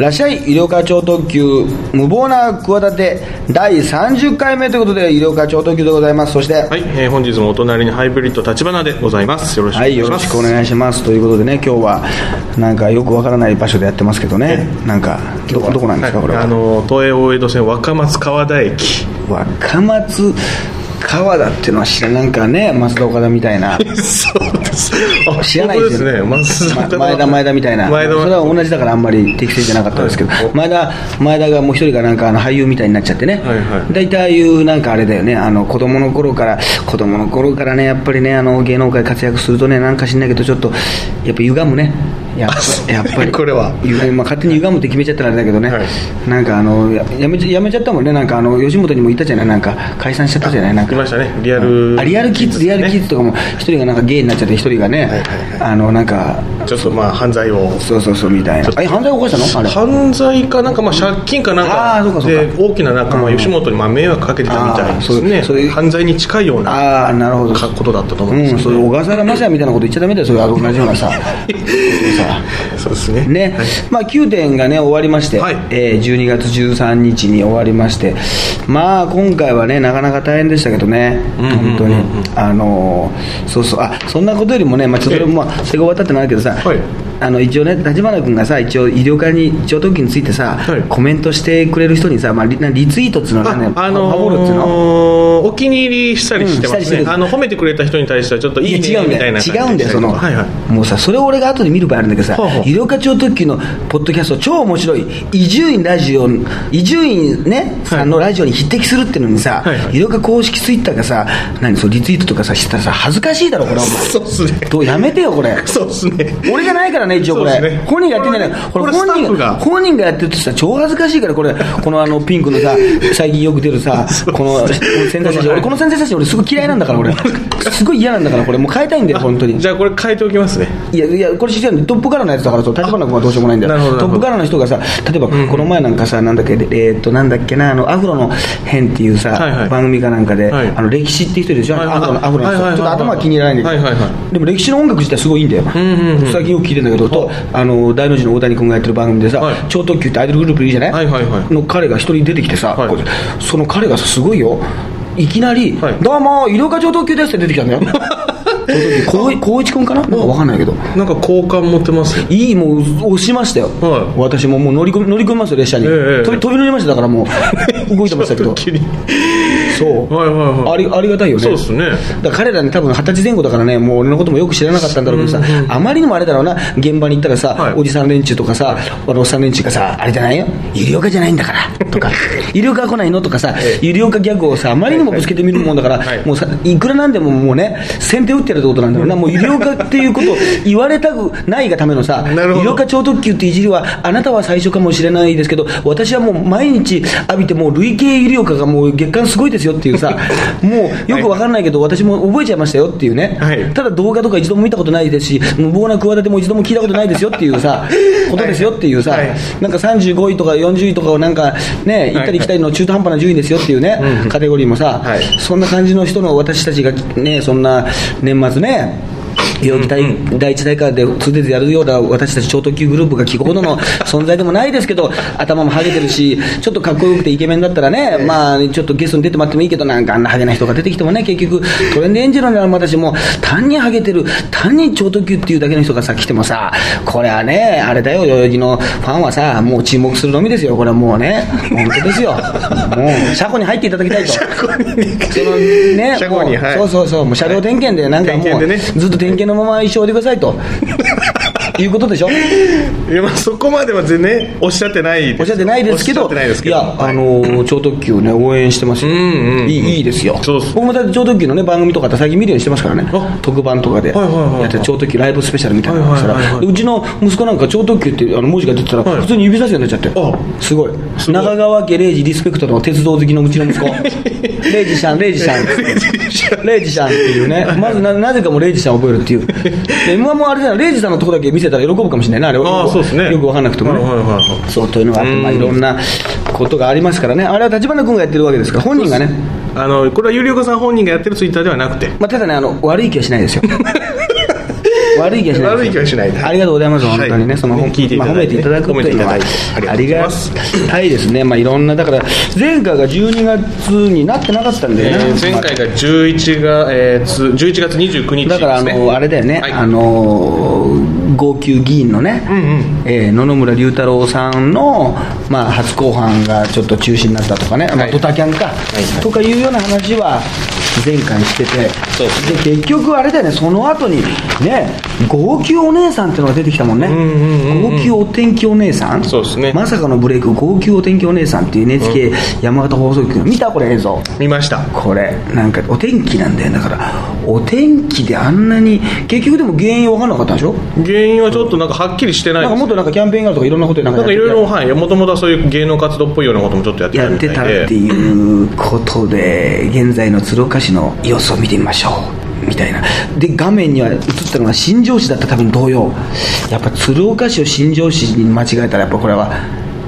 らっしゃい医療課長特急無謀な企て第30回目ということで医療課長特急でございます。そしてははい、えー本日もお隣にハイブリッド立花でございます。よろしくお願いよろいします、しくお願いしますということでね今日はなんかよくわからない場所でやってますけどね。なんかどどこなんですかこれは。あの東映大江戸線若松川田駅。若松川田っていうのは知らなんかね増田岡田みたいな。そうです。あ知らないですよ本当ですね。ま前田前田みたいな。前田それは同じだからあんまり適正じゃなかったですけど、はい前田前田がもう一人がなんかあの俳優みたいになっちゃってね、はいはい。大体ああいうなんかあれだよね。あの子供の頃から子供の頃からねやっぱりねあの芸能界活躍するとねなんか知んないけどちょっとやっぱ歪むねやっぱ やっぱり。これは。まあ、勝手に歪むって決めちゃったらあれだけどね、はい。なんかあのややめちゃやめちゃったもんね。なんかあの吉本にも言ったじゃない。なんか解散しちゃったじゃない。なんか。いましたね。リアルあリアルキッズリアルキッズとかも一人がなんかゲイになっちゃって一人がね、はいはいあのなんか。ちょっとまあ犯罪を。そうそうそうみたいな。え犯罪を犯したの？あれ。犯罪かなんかまあ借金かなんあーそうかそうか。かで大きななんかまあ吉本にまあ迷惑かけてたみたいですねそういう犯罪に近いようなああなるほど。かことだったと思うんうん、ですけどそういう小笠原雅也みたいなこと言っちゃダメだよ。それは同じようなささ そうですね。ね、はい。まあ9点がね終わりまして、はい。えー12月13日に終わりまして。まあ今回はねなかなか大変でしたけどね、うんうんうんうん。本当に。あのーそうそう。あそんなことよりもね、まあ、ちょっとそれも、まあ、それが終わったってなるけどさ、はいあの一応ね立花君がさ一応医療科に超特急についてさ、はい。コメントしてくれる人にさ、まあ、リリツイートっつうのはねあ、あのーお気に入りしたりしてますね、うんあの褒めてくれた人に対してはちょっといいねいや違うんみたいなだよ。違うんだよその、はいはい。もうさそれを俺が後で見る場合あるんだけどさほうほう。医療課長特急のポッドキャスト超面白い伊集院ラジオ伊集院ねさんのラジオに匹敵するってのにさ、はいはい。医療課公式ツイッターがさ何そうリツイートとかさしてたらさ恥ずかしいだろこれそうっすね。どうやめてよこれ。そうですね。俺じゃないからね一応これ、ね。本人がやってんじゃない。これ本人が本人がやってるってさ超恥ずかしいからこれ。このあのピンクのさ最近よく出るさこの宣材写真。俺この宣材写真俺すごい嫌いなんだから俺すごい嫌なんだからこれ。もう変えたいんだよ本当に。じゃあこれ変えておきますね。いやいやこれ知ってるの？トップからのやつだからそう。立花君はどうしようもないんだよ。トップからの人がさ例えばこの前なんかさなんだっけえーっとなんだっけなあのアフロの変っていうさ、はいはい。番組かなんかで、はい。あの歴史っていう人でしょ、はいはいアフロのアフロの人、ちょっと頭が気に入らないんだけど、はいはい。はでも歴史の音楽自体すごいいいんだよ、最近よく聞いてるんだけどとあの大の字の大谷君がやってる番組でさ、はい。超特急ってアイドルグループいるじゃない、はいはいはい。の彼が一人出てきてさ、はい。その彼がさすごいよ。いきなり、はい。どうも医療課長特急ですって出てきたんだよその時光一君かな？分かんないけど。なんか好感持ってます？いいもう押しましたよ、はい。私ももう乗り込み乗り込みますよ列車に、ええ飛び飛び乗りました。だからもう 動いてましたけど。そう、はいはいはい。ありありがたいよね。そうですね。だから彼らね多分二十歳前後だからねもう俺のこともよく知らなかったんだろうけどさ、あまりにもあれだろうな。現場に行ったらさ、はい。おじさん連中とかさあのおっさん連中がさあれじゃないよ？医療科じゃないんだから。とか医療科来ないの？とかさ、医療科ギャグをさあまりにもぶつけてみるもんだから、はい。もうさいくらなんでももうね先手打ってるってことなんだろうな。もう医療科っていうことを 言われたくないがためのさ医療科超特急っていじりはあなたは最初かもしれないですけど私はもう毎日浴びてもう累計医療科がもう月間すごいですよっていうさ もうよくわかんないけど私も覚えちゃいましたよっていうね、はい。ただ動画とか一度も見たことないですし無謀な企ても一度も聞いたことないですよっていうさ ことですよっていうさ、はい。なんか35位とか40位とかをなんかね行ったり来たりの中途半端な順位ですよっていうね、カテゴリーもさ、はい。そんな感じの人の私たちがねそんな年末ね。病気第第一大会でつでずやるような私たち超特急グループが聞くほどの存在でもないですけど頭もハゲてるしちょっとかっこよくてイケメンだったらね、まあちょっとゲストに出てもらってもいいけどなんかあんなハゲな人が出てきてもね結局トレンドエンジェルになる私も単にハゲてる単に超特急っていうだけの人がさ来てもさこれはねあれだよ代々木のファンはさもう注目するのみですよ。これはもうね本当ですよ。もう車庫に入っていただきたいと。そのね車庫にはい。そうそうそうもう車両点検でなんかもう、ずっと点検のまま一生でくださいと。いうことでしょ？いやまあそこまでは全然おっしゃってないおっしゃってないですけどいですけど。やあのー超特急ね応援してますよ、んうんいいいいですよ。そうです僕もだって超特急のね番組とかって最近見るようにしてますからね。あ特番とかで。やってる超特急ライブスペシャルみたいなのがしたら。うちの息子なんか超特急ってあの文字が出てたらはい。普通に指さすようになっちゃって。あすごい。長川家礼二リスペクトの鉄道好きのうちの息子 礼二さん。礼二さん。礼二さんっていうね。まずななぜかもう礼二さん覚えるっていう。で今もあれだよ。礼二さんのとこだけ見せたら喜ぶかもしれないな。あれああそうですね。よく分かんなくてもね、はいはいはいはい。そうというのがあって、まあ、いろんなことがありますからね、あれは立花君がやってるわけですから、本人がね、あのこれは有料化さん本人がやってるツイッターではなくて。まあ、ただねあの、悪い気はしないですよ。悪い気はしない悪い気はしない。ありがとうございます、はい。本当にね、その、ね聞いていたまあ、だいて。褒めていただくっていうのはあありがりがとうございます。たいですね、まあ、いろんな、だから、前回が12月になってなかったんだよね、えー前回が11が、えーつ11月29日です、ね、だから、あの、あれだよね、はい。あの、号泣議員のね、えー野々村龍太郎さんの、まあ、初公判がちょっと中止になったとかね、まあ、はいドタキャンか、い。とかいうような話は、前回してて、で結局あれだよね、その後にね、号泣お姉さんっていうのが出てきたもんね、号泣お天気お姉さん、そうですね。まさかのブレイク、号泣お天気お姉さんっていう NHK 山形放送局、見たこれ映像。見ました。これなんかお天気なんだよ。だからお天気であんなに結局でも原因分かんなかったんでしょ？原因はちょっとなんかはっきりしてない。なんかもっとなんかキャンペーンがあるとかいろんなことでなんかなんかいろいろはい。もともとはそういう芸能活動っぽいようなこともちょっとやってたみたいで。やってたっていうことで現在の鶴岡市の様子を見てみましょう。みたいな。で画面には映ったのが新庄市だった多分同様。やっぱ鶴岡市を新庄市に間違えたらやっぱこれは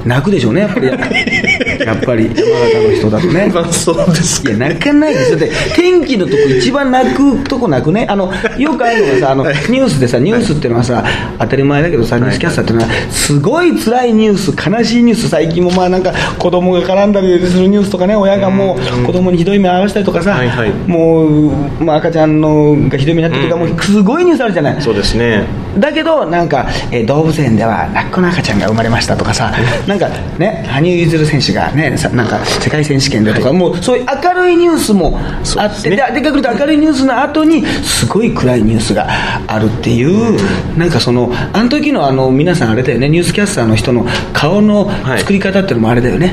泣くでしょうねやっぱり。やっぱり山形の人だとね。まあそうですいや、泣かないです。よ。だって、天気のとこ一番泣くとこ泣くね。あの、よくあるのがさ、あの、ニュースでさ、ニュースっていうのはさ、当たり前だけどさ、ニュースキャスターっていうのは、すごい辛いニュース、悲しいニュース、最近もまあなんか、子供が絡んだりするニュースとかね、親がもう子供にひどい目合わせたりとかさはいはい、もう、まあ赤ちゃんのがひどい目になったりとか、もうすごいニュースあるじゃない。そうですね。だけど、なんか、えー動物園では泣く子の赤ちゃんが生まれましたとかさ、なんかね、羽生結弦選手がね、さなんか世界選手権でとか、もうそういう明るいニュースもあって、ででかく言うと明るいニュースの後に、すごい暗いニュースがあるっていう、なんかその、あの時のあの皆さん、あれだよね、ニュースキャスターの人の顔の作り方っていうのもあれだよね。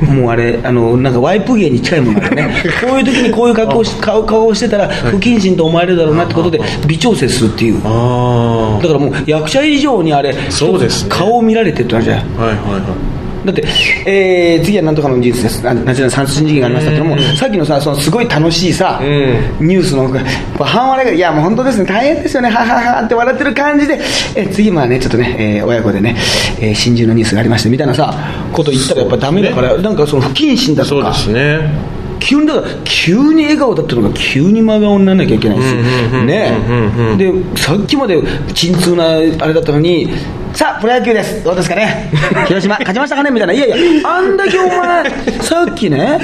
もうあれ、あの、なんかワイプ芸に近いものだよね。こういう時にこういう格好し顔顔をしてたら、不謹慎と思われるだろうなってことで、微調整するっていう。あだからもう役者以上にあれそうですね。顔を見られてってあるじゃん。あはいはいはいだって、えー次はなんとかのニュースです。ななんちゅうの殺人事件がありましたってのもさっきのさそのすごい楽しいさ、ニュースの半笑いがいやもう本当ですね。大変ですよね。はははって笑ってる感じで、えー次まあねちょっとね、えー親子でね、えー心中のニュースがありましてみたいなさこと言ったらやっぱダメだから、なんかその不謹慎だとか。そうですね。急にだから急に笑顔だったのが急に真顔にならなきゃいけないしね。でさっきまで鎮痛なあれだったのにさあプロ野球です。どうですかね？広島勝ちましたかね？みたいな。いやいや あんだけお前さっきね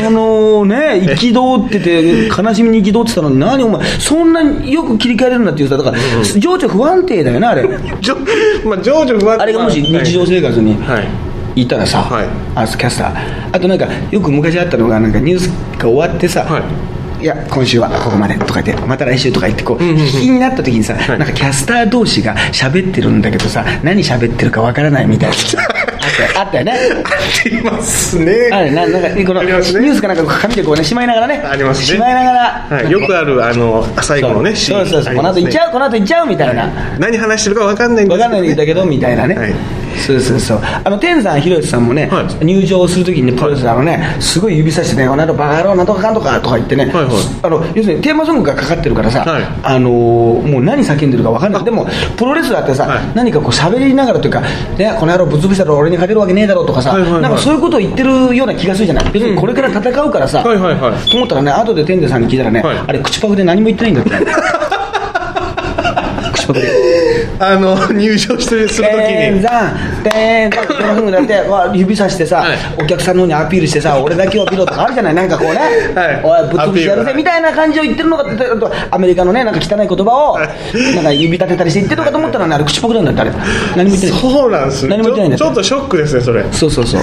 そのね憤ってて悲しみに憤ってたのに何お前そんなによく切り替えれるんだっていうさだから情緒不安定だよねあれ。まあ情緒不安定。あれがもし日常生活にはい。いたらさ、はい。あキャスター。あとなんかよく昔あったのがなんかニュースが終わってさ、はいいや今週はここまでとか言ってまた来週とか言ってこう引きになった時にさ、い。なんかキャスター同士が喋ってるんだけどさ何喋ってるかわからないみたいな。あったよ。ね。ありますね。あれななんかこのニュースかなんか紙でこうねしまいながらね。ありますね。しまいながら、はい、よくあるあの最後のねシーンそうそう。そうこの後行っちゃうこの後行っちゃうみたいな、何話してるか分かんないんですわかんないんだけどみたいなね、はいそうそうそう。あの天山広之さんもね、はい。入場するときにねプロレスラーのねすごい指さしてね「この間バカ野郎なんとかかんとか」とか言ってね、はいはい。あの要するにテーマソングがかかってるからさ、はい。あのーもう何叫んでるか分かんない。でもプロレスラーってさ、はい。何かこう喋りながらというか、ね、この野郎ぶっ潰したら俺に勝てるわけねえだろうとかさ、はいはいはい。なんかそういうことを言ってるような気がするじゃない。別にこれから戦うからさ、と思ったらね後で天山さんに聞いたらね、はい。あれ口パクで何も言ってないんだってあの入場してするときに。天山天山ってこんなふうになってわ指さしてさ、はい。お客さんの方にアピールしてさ俺だけを見ろとかあるじゃない？なんかこうね、はい。おいぶっ潰してやるぜみたいな感じを言ってるのかってアメリカのねなんか汚い言葉をなんか指立てたりして言ってるのかと思ったらねあれ口ぽくなんだってあれ何も言ってない。そうなんですね何も言ってないんだ。ちょちょっとショックですねそれ。そうそうそう。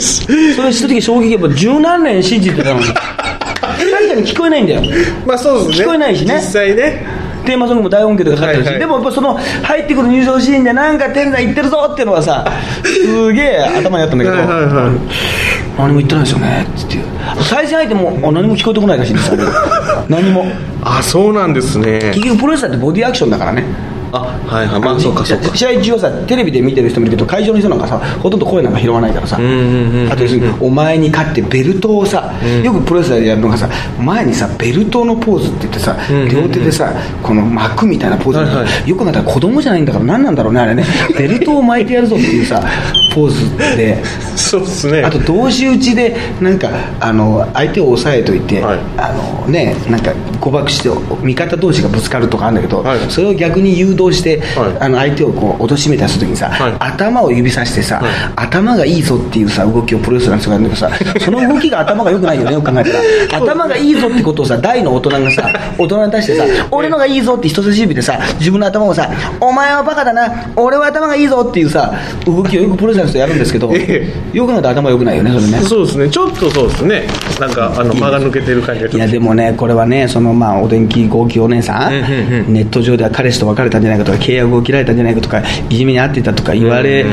それした時衝撃やっぱ十何年信じてたのに。確かに聞こえないんだよ。まあそうですね。聞こえないしね。実際ねテーマソングも大音響でかかってるし、はいはい。でもやっぱその入ってくる入場シーンでなんか天山行ってるぞっていうのはさすげえ頭にあったんだけど、はいはいはい。何も言ってないですよねって。いう対戦相手もあ何も聞こえてこないらしいんですよ何も あそうなんですね。結局プロレスラーってボディアクションだからねあはいはい。まあそうかそうか。試合中はさテレビで見てる人もいるけど会場の人なんかさほとんど声なんか拾わないからさ、んうんうんあと要するにお前に勝ってベルトをさ、よくプロレスラーでやるのがさ前にさベルトのポーズって言ってさ、んうんうん。両手でさこの幕みたいなポーズ、はいはい。よく考えたら子供じゃないんだから何なんだろうねあれね。ベルトを巻いてやるぞっていうさポーズで。そうですね。あと同士打ちでなんかあの相手を抑えといて、はい。あのねなんか誤爆して味方同士がぶつかるとかあるんだけど、はい。それを逆に誘導して、はい。あの相手をこう貶めたりするときにさ、はい。頭を指さしてさ、はい。頭がいいぞっていうさ動きをプロレスラーの人がやるんだけどさその動きが頭が良くないよね よく考えたら。頭がいいぞってことをさ大の大人がさ大人に対してさ俺のがいいぞって人差し指でさ自分の頭をさお前はバカだな俺は頭がいいぞっていうさ動きをよくプロレスラーの人やるんですけど、えよく考えたら頭良くないよねそれね。そうですね。ちょっとそうですね。なんかあの間が抜けてる感じがいやでもね、これはね、そのまあお天気号泣お姉さん、うんうんうん。ネット上では彼氏と別れたんじゃないかとか、契約を切られたんじゃないかとか、いじめに遭ってたとか言われ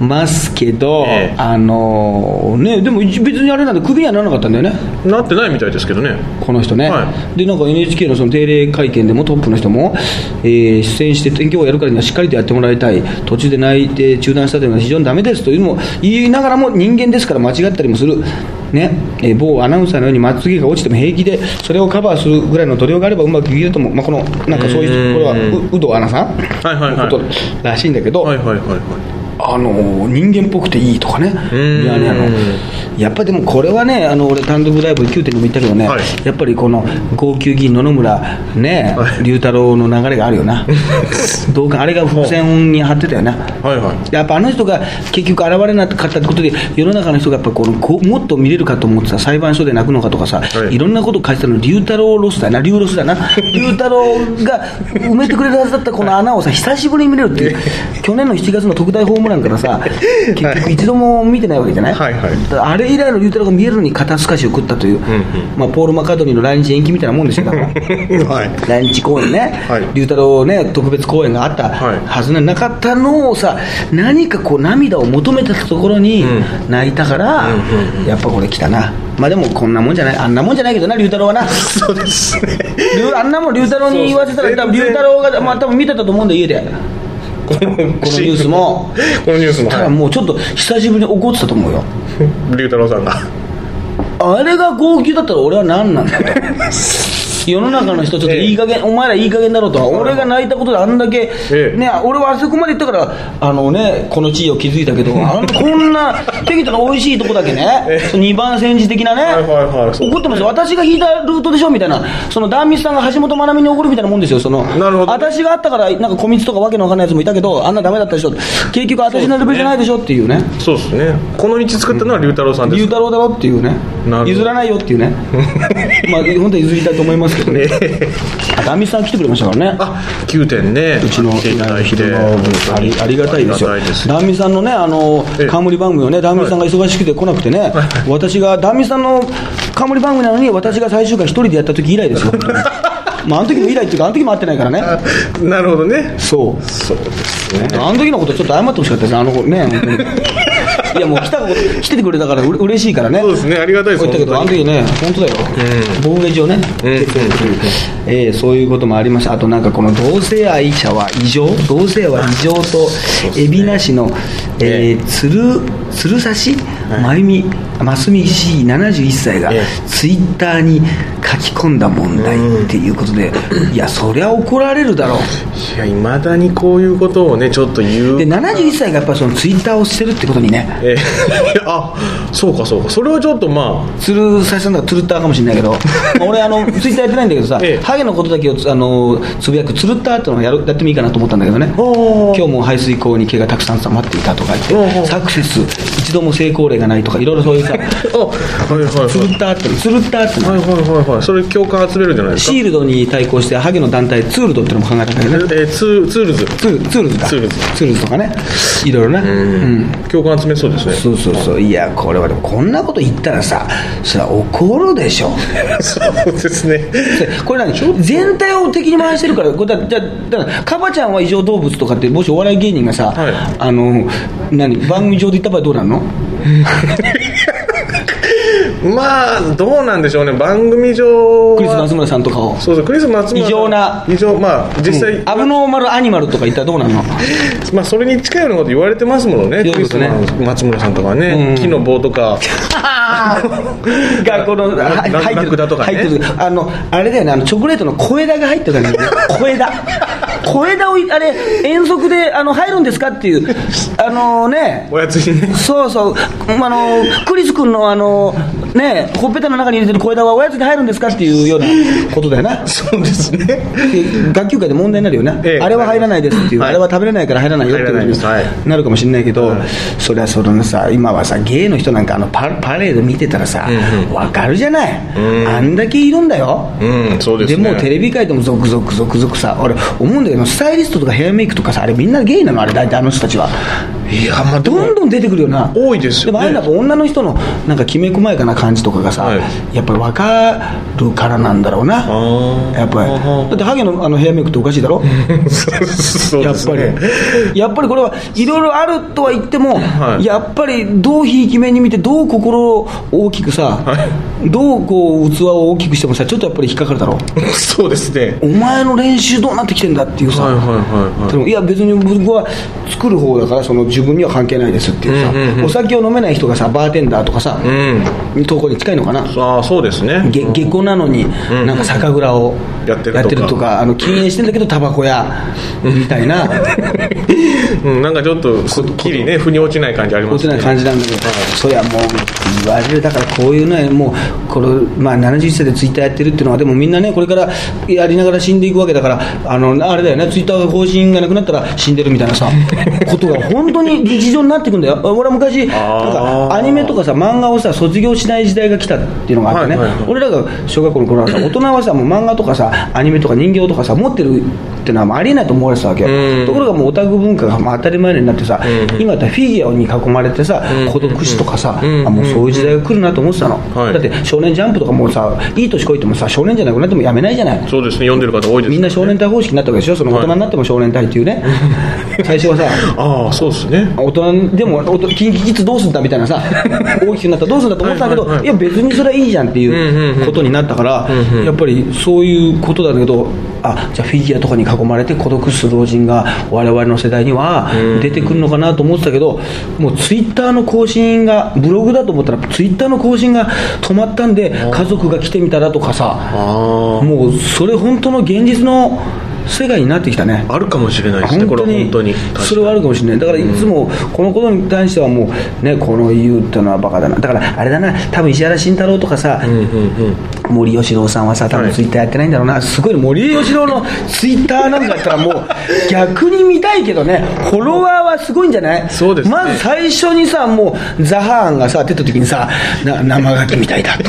ますけど、ええあのね、でも別にあれなんで、クビにはならなかったんだよね、なってないみたいですけどねこの人ね、はでなんか NHK のその定例会見でもトップの人も、えー出演して天気をやるからにはしっかりとやってもらいたい、途中で泣いて中断したというのは非常にダメですというのも言いながらも人間ですから間違ったりもする。ねえー某アナウンサーのようにまつげが落ちても平気でそれをカバーするぐらいの度量があればうまくいけると思う、まあ、このなんかそういうこれはう有働アナさんはいはいはい。のことらしいんだけど、はいはいはいはいあの人間っぽくていいとかね、ん。いやねあのやっぱりでもこれはね、あの俺、単独ライブ9点でも言ったけどね、はい。やっぱりこの号泣議員、野々村ねはい。龍太郎の流れがあるよな、どうかあれが伏線に張ってたよな。はいはい。やっぱあの人が結局現れなかったってことで世の中の人がやっぱこのこうもっと見れるかと思ってさ裁判所で泣くのかとかさ、はい。い、ろんなことを書いてたの龍太郎ロスだな。龍ロスだな。龍太郎が埋めてくれるはずだったこの穴をさ久しぶりに見れるっていう。去年の7月の特大ホームランからさ結局一度も見てないわけじゃない、はいはい。あれ以来の龍太郎が見えるのに肩透かしを食ったという、まあ、ポール・マカートニーの来日延期みたいなもんですよだからはい。来日公演ね、はい。龍太郎ね、特別公演があったはずななかったのをさ、何かこう涙を求めたところにん。泣いたから、やっぱこれ来たな。まあでもこんなもんじゃない、あんなもんじゃないけどな、龍太郎はな。そうですね。龍あんなもん龍太郎に言わせたら、龍太郎が、まあ多分見てたと思うんだよ、家で。このニュースも。このニュースもただはもうちょっと久しぶりに怒ってたと思うよ。い 龍太郎さんがあれが号泣だったら俺は何なんだと。世の中の人ちょっといい加減、お前らいい加減だろうと、俺が泣いたことであんだけ、ええ。ね、俺はあそこまで言ったから、あのね、この地位を築いたけど、あのこんな適度な美味しいとこだけね、その二番煎じ的なね、はいはいはいそう。怒ってますよ、私が引いたルートでしょみたいな、その壇蜜さんが橋本まなみに怒るみたいなもんですよ、そのなるほど。私があったから、なんか小蜜とかわけのわかんないやつもいたけど、あんなダメだったでしょ、結局私のレベルじゃないでしょっていうね。そうですね。この道作ったのは龍太郎さんです龍太郎だろっていうね。譲らないよっていうね。まあ本当は譲りたいと思いますけどね。あ壇蜜さん来てくれましたからね。あ9点ね。うちの来ていただいてありありがたいですよ。ありがたいです。壇蜜さんのねあのええ。冠番組をね壇蜜さんが忙しくて来なくてね。私が壇蜜さんの冠番組なのに私が最終回一人でやった時以来ですよ。まああの時も以来っていうかあの時も会ってないからね。なるほどね。そう。そうですね。あの時のことちょっと謝ってほしかったですね、あの子ね。いや、もう来た来ててくれたからうれ嬉しいからね。そうですねありがたいです言ったけど、あの本時ね、本当だよ。僕が一応ね、うんえーそういうこともありました。あとなんかこの同性愛者は異常？同性は異常と、海老名市の、えー、鶴、鶴指し？真由美、真澄氏71歳がええ。ツイッターに書き込んだ問題っていうことで、いや、そりゃ怒られるだろう。いやいまだにこういうことをねちょっと言う。で71歳がやっぱりそのツイッターをしてるってことにね。えー あそうかそうか。それはちょっとま鶴さんだからツルッターかもしれないけどまあ 俺あのツイッターやってないんだけどさ、ええ。ハゲのことだけをつあのつぶやくツルッターっていうのをやるやってもいいかなと思ったんだけどね。今日も排水口に毛がたくさん溜まっていたとか言おーってサクセス一度も成功例がないとかいろいろそういうさ あはいはいはい。ツルッターってツルッターっての。はいはいはいはい。それ共感集めるじゃないですか。シールズに対抗してハゲの団体ツールドっていうのも考えたんだけどね。えーツーツールズ。ツールツールズかツールズ。ツールズとかね。いろいろね。うん。共感集めそうですね。そうそうそう。いやこれはでもこんなこと言ったらさそれは怒るでしょ。そうですね。で これ何？全体を敵に回してるから。これだだだからカバちゃんは異常動物とかってもしお笑い芸人がさ、はい。あの何？番組上で言った場合どうなるの？まあどうなんでしょうね。番組上は。クリス松村さんとかを。そうそうクリス松村さん。異常な。異常まあ実際、アブノーマルアニマルとか言ったらどうなの？まあそれに近いようなこと言われてますものね。クリス松村さんとかはね、うん。木の棒とか がこの入ってる入ってる。あのあれだよねあのチョコレートの小枝が入ってる感じ小枝小枝をいあれ遠足であの入るんですかっていう。あのね。おやつにね。そうそう、あのクリス君のあの、ね、ほっぺたの中に入れてる小枝はおやつに入るんですかっていうようなことだよな、そうですね。で学級会で問題になるよね、ええ。あれは入らないですっていう、はい。あれは食べれないから入らないよっていうなるかもしれないけど、それはそのさ、今はさ、ゲイの人なんかあのパパレード見てたらさ、わ、かるじゃない、あんだけいるんだよ。うんそうですね。もテレビ界でも続々続々さ俺思うんだけどスタイリストとかヘアメイクとかさあれみんなゲイなの？あれ大体あの人たちはいやまあどんどん出てくるよな。多いですよね。でもあれなんか女の人のなんかきめ細やかな感じとかがさ、はい。やっぱり分かるからなんだろうな。ー。やっぱり。だってハゲのあのヘアメイクっておかしいだろ そうやっぱり、やっぱりこれはいろいろあるとは言っても、はい。やっぱりどうひいき目に見てどう心を大きくさ、どうこう器を大きくしてもさちょっとやっぱり引っかかるだろ？そうですね。お前の練習どうなってきてんだっていうさ、はいはいはいはい。でもいや別に僕は作る方だからその自分には関係ないですっていうさ、うんうんうん。お酒を飲めない人がさバーテンダーとかさ、うん。投稿に近いのかな？ああそうですね。げ下戸なのになんか酒蔵をやってるとか。あの禁煙してんだけどタバコ屋みたいな。うん、なんかちょっとすっきりね腑に落ちない感じありますね。落ちない感じなんだけど、そりゃもう言われるだからこういうのはもうこれ、まあ、70歳でツイッターやってるっていうのはでもみんなねこれからやりながら死んでいくわけだからあのあれだよねツイッターが更新がなくなったら死んでるみたいなさことが本当に日常になっていくんだよ。俺は昔なんかアニメとかさ漫画をさ卒業しない時代が来たっていうのがあってね、はいはいはい。俺らが小学校の頃はさ 大人はさもう漫画とかさアニメとか人形とかさ持ってるっていうのはありえないと思われてたわけよ。うん。ところがもうオタク文化がまあ当たり前になってさ、今だったらフィギュアに囲まれてさ、孤独死とかさ、うん。あもうそういう時代が来るなと思ってたの、はいだって少年ジャンプとかもうさいい年こいてもさ少年じゃなくなってもやめないじゃない。そうですね読んでる方多いですみんな少年隊方式になったわけでしょ。その大人になっても少年隊っていうね、最初はさああそうですね大人でもおとキッズどうすんだみたいなさ 大きくなったらどうすんだと思ってたけど、はいいはいはい。や別にそれはいいじゃんっていんうんううん。ことになったから、やっぱりそういうことだけどあじゃあフィギュアとかに囲まれて孤独死する老人が我々の世代には出てくるのかなと思ってたけどもうツイッターの更新がブログだと思ったらツイッターの更新が止まったんで家族が来てみたらとかさあもうそれ本当の現実の世界になってきたね。ああるかもしれないですねこれは本当に。それはあるかもしれない。だからいつもこのことに対してはもうねこの言うってのはバカだな。だからあれだな。多分石原慎太郎とかさ、うんうんうん。森喜朗さんはさ多分はい。ツイッターやってないんだろうな、すごい森喜朗のツイッターなんかやったらもう逆に見たいけどね。フォロワーはすごいんじゃない？そうですね。まず最初にさもうザハーンがさ出た時にさな生ガキみたいだと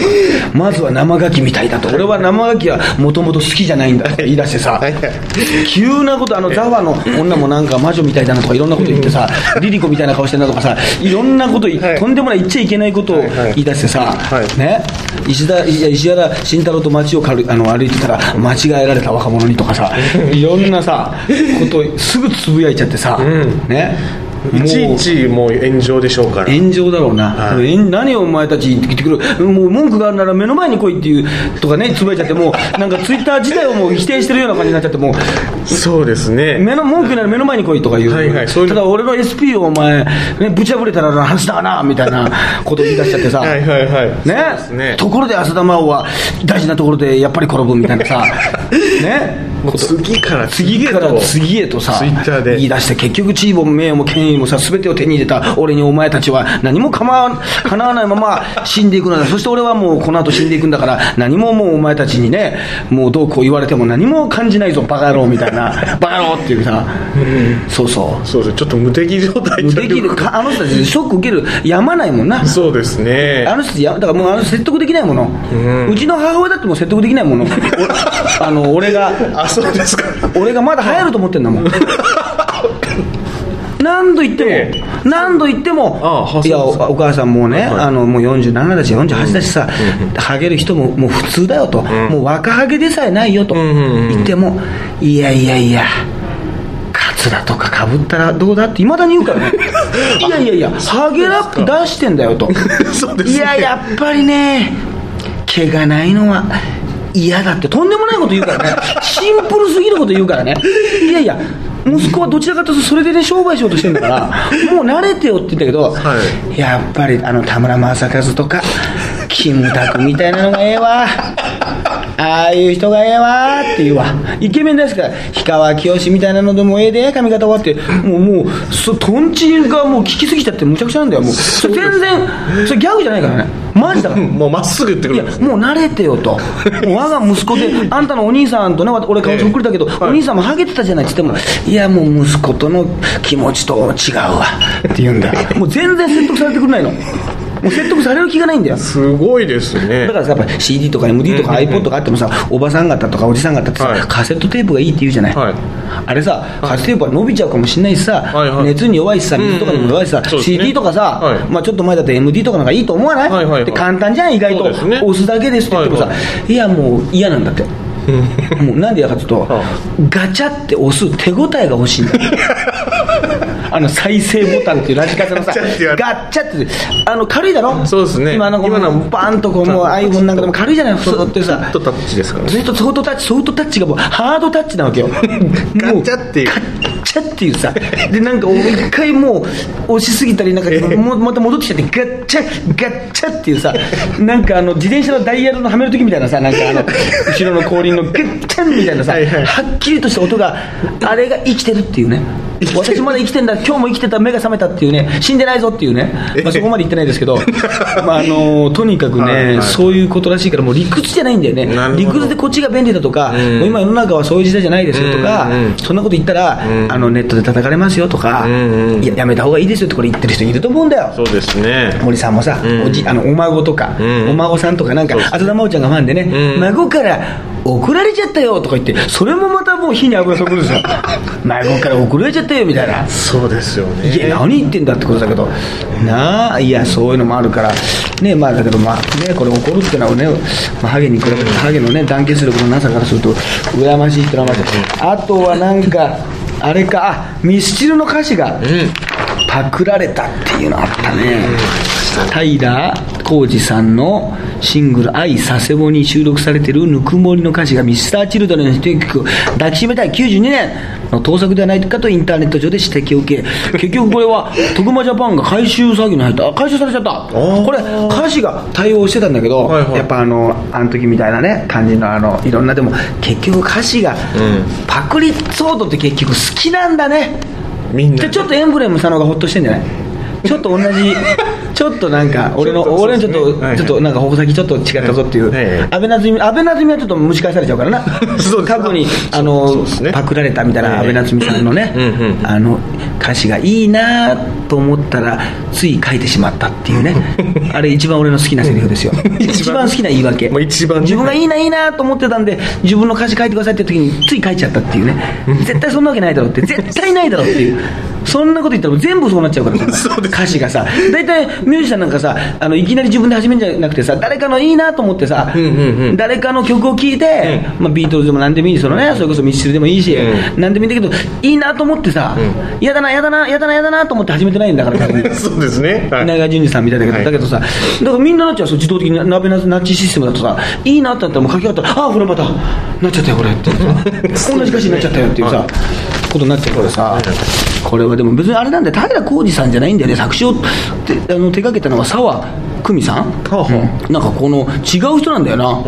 まずは生ガキみたいだと。俺は生ガキはもともと好きじゃないんだって言い出してさ。はいはい急なことあのザワの女もなんか魔女みたいだなとかいろんなこと言ってさリリコみたいな顔してんなとかさいろんなことはい。とんでもない言っちゃいけないことをはいはい。言い出してさ、はい。ね。石田いや石原慎太郎と街をかるあの歩いてたら間違えられた若者にとかさ いろんなさことをすぐつぶやいちゃってさ、ねいちいちもう炎上でしょうから。炎上だろうな、はい。何をお前たち言ってくる、もう文句があるなら目の前に来いっていうとかね、つぶやいちゃって、もうなんかツイッター自体をもう否定してるような感じになっちゃって、もう。そうですね。目の文句なら目の前に来いとか言う、はいはい。そういうの。ただ俺の SP をお前、ね、ぶち破れたら話だなみたいなことを言い出しちゃってさ、はいはいはい。ね？ね。ところで浅田真央は大事なところでやっぱり転ぶみたいなさ、ね、もう次から次から次へとさツイッターで。言い出して結局地位も名誉も権威もさ全てを手に入れた俺にお前たちは何も構わ叶わないまま死んでいくのだ。そして俺はもうこの後死んでいくんだから何ももうお前たちにねもうどうこう言われても何も感じないぞバカ野郎みたいな。バカ野郎っていうさ。そうそう。そうですちょっと無敵状態無敵でかあの人たちショック受けるやまないもんな。そうですね。あの人やだからもうあの説得できないもの、うちの母親だってもう説得できないもの。おあの俺があそうですか。俺がまだ入ると思ってんだもん。何度言っても、え何度言ってもああいやお母さんもうね、はいはい。あのもう47だし48だしさ、ハゲる人ももう普通だよと、もう若ハゲでさえないよとんうんうん。言ってもいやいやいや津田とかかぶったらどうだっていまだに言うからね。いやいやいやハゲラップ出してんだよと。そうですね。いややっぱりね毛がないのは嫌だってとんでもないこと言うからね。シンプルすぎること言うからね。いやいや息子はどちらかというとそれでね商売しようとしてるんだからもう慣れてよって言ったけど、はやっぱりあの田村正和とかキムタクみたいなのがええわ。ああいう人がええわって言うわ。イケメンですから氷川きよしみたいなのでもええで髪型終わって。もうもうそトンチがもう効きすぎちゃってむちゃくちゃなんだよもう。全然それギャグじゃないからねマジだから。もうまっすぐ言ってくいやるもう慣れてよと、もう我が息子で、あんたのお兄さんとね、俺、顔そっくりだけど、はい。お兄さんもハゲてたじゃないって言っても、いや、もう息子との気持ちと違うわって言うんだ。よ、もう全然説得されてくれないの、もう説得される気がないんだよ。すごいですね。だからさ、やっぱ CD とか MD とか iPod とかあってもさ、おばさん方とかおじさん方ってさ、はい。カセットテープがいいって言うじゃない、はい。あれさ、カセットテープは伸びちゃうかもしれないしさ、はいはい。熱に弱いしさ、水とかにも弱いしさ、うんうん。ね。CD とかさ、はい。まあ、ちょっと前だと MD とかの方がいいと思わない、はいはいはい。で簡単じゃん、意外と、ね。押すだけですって言ってもさ、はいい。や、もう嫌なんだって。もうなんでやかというと、はガチャって押す手応えが欲しいんだよ あの再生ボタンっていうラジカセのさガチャってやるガッチャってあの軽いだろ？そうですね。今の今のはバーンとこうもう iPhone なんかでも軽いじゃない？普通ってさ。ちょっとタッチですからね。ずっとソフトタッチソフトタッチがもうハードタッチなわけよ。ガチャっていう。もガッチャっていうさ。でなんか一回もう押しすぎたりなんかもまた戻ってきちゃってガッチャガッチャっていうさ。なんかあの自転車のダイヤルのはめる時みたいなさなんかあの後ろの後輪のガッチャンみたいなさはっきりとした音があれが生きてるっていうね 私まだ生きてんだ今日も生きてた目が覚めたっていうね死んでないぞっていうね、まあ、そこまで言ってないですけど。まああのとにかくね、はいはい。そういうことらしいからもう理屈じゃないんだよね。理屈でこっちが便利だとか、うん。もう今世の中はそういう時代じゃないですよとか、うんうんそんなこと言ったら、うん。あのネットで叩かれますよとか、うんうんいややめた方がいいですよってこれ言ってる人いると思うんだよ。そうですね。森さんもさ、うん。おじあのお孫とか、うん。お孫さんとかなんか浅田真央ちゃんがファンでね、うん。孫から送られちゃったよとか言ってそれもまたもう火に油注ぐんですよ。孫から送られちゃったよみたいな。そうですよね。いや何言ってんだってことだけど。なあいやそういうのもあるから。ねまあだけどまあねこれ怒るっていうのはね、まあ、ハゲに比べてハゲのね団結力のなさからすると羨ましい羨ましい。あとはなんかあれかあミスチルの歌詞がパクられたっていうのあったね。平浩二さんのシングル「愛佐世保」に収録されてるぬくもりの歌詞がミスターチルドレンのヒット曲「抱きしめたい92年」の盗作ではないかとインターネット上で指摘を受け 結局これは徳間ジャパンが回収詐欺に入った。あ回収されちゃった。ー。これ歌詞が対応してたんだけど、はいはい。やっぱあのあの時みたいなね感じのあのいろんなでも結局歌詞が、ん。パクリソードって結局好きなんだね。みんな。でちょっとエンブレムしたのがほっとしてんじゃない？ちょっと同じちょっとなんか俺の俺のちょっと、ちょっとなんか矛先ちょっと違ったぞっていう、安倍なずみ安倍なずみはちょっと蒸し返されちゃうからな。過去にあそのパクられたみたいなはい安倍なずみさんのね、あの歌詞がいいなと思ったらつい書いてしまったっていうね。あれ一番俺の好きなセリフですよ。一番。好きな言い訳。自分がいいないいなと思ってたんで自分の歌詞書いてくださいって時につい書いちゃったっていうね。絶対そんなわけないだろうって。絶対ないだろうっていうそんなこと言ったら全部そうなっちゃうからさ。そう歌詞がさ。大体ミュージシャンなんかさあのいきなり自分で始めるんじゃなくてさ誰かのいいなと思ってさ、んうんうん。誰かの曲を聴いて、まあ、ビートルズでも何でもいいそのね。それこそミスチルでもいいし、う何でもいいんだけどいいなと思ってさ嫌、だな嫌だな嫌だな嫌だなと思って始めてないんだから そうですね。はい。稲川淳二さんみたいだけど、はい。だけどさ、だからみんななっちゃう。そう自動的に鍋なナッチシステムだとさ、いいなってなったらもう書き換わったら、ああ、これまた、なっちゃったよ、これって。さ、同じ歌詞になっちゃったよっていうさ、ことになっちゃうからさ、これはでも別にあれなんで、平浩二さんじゃないんだよね、作詞をてあの手掛けたのは澤久美さん、なんかこの違う人なんだよな。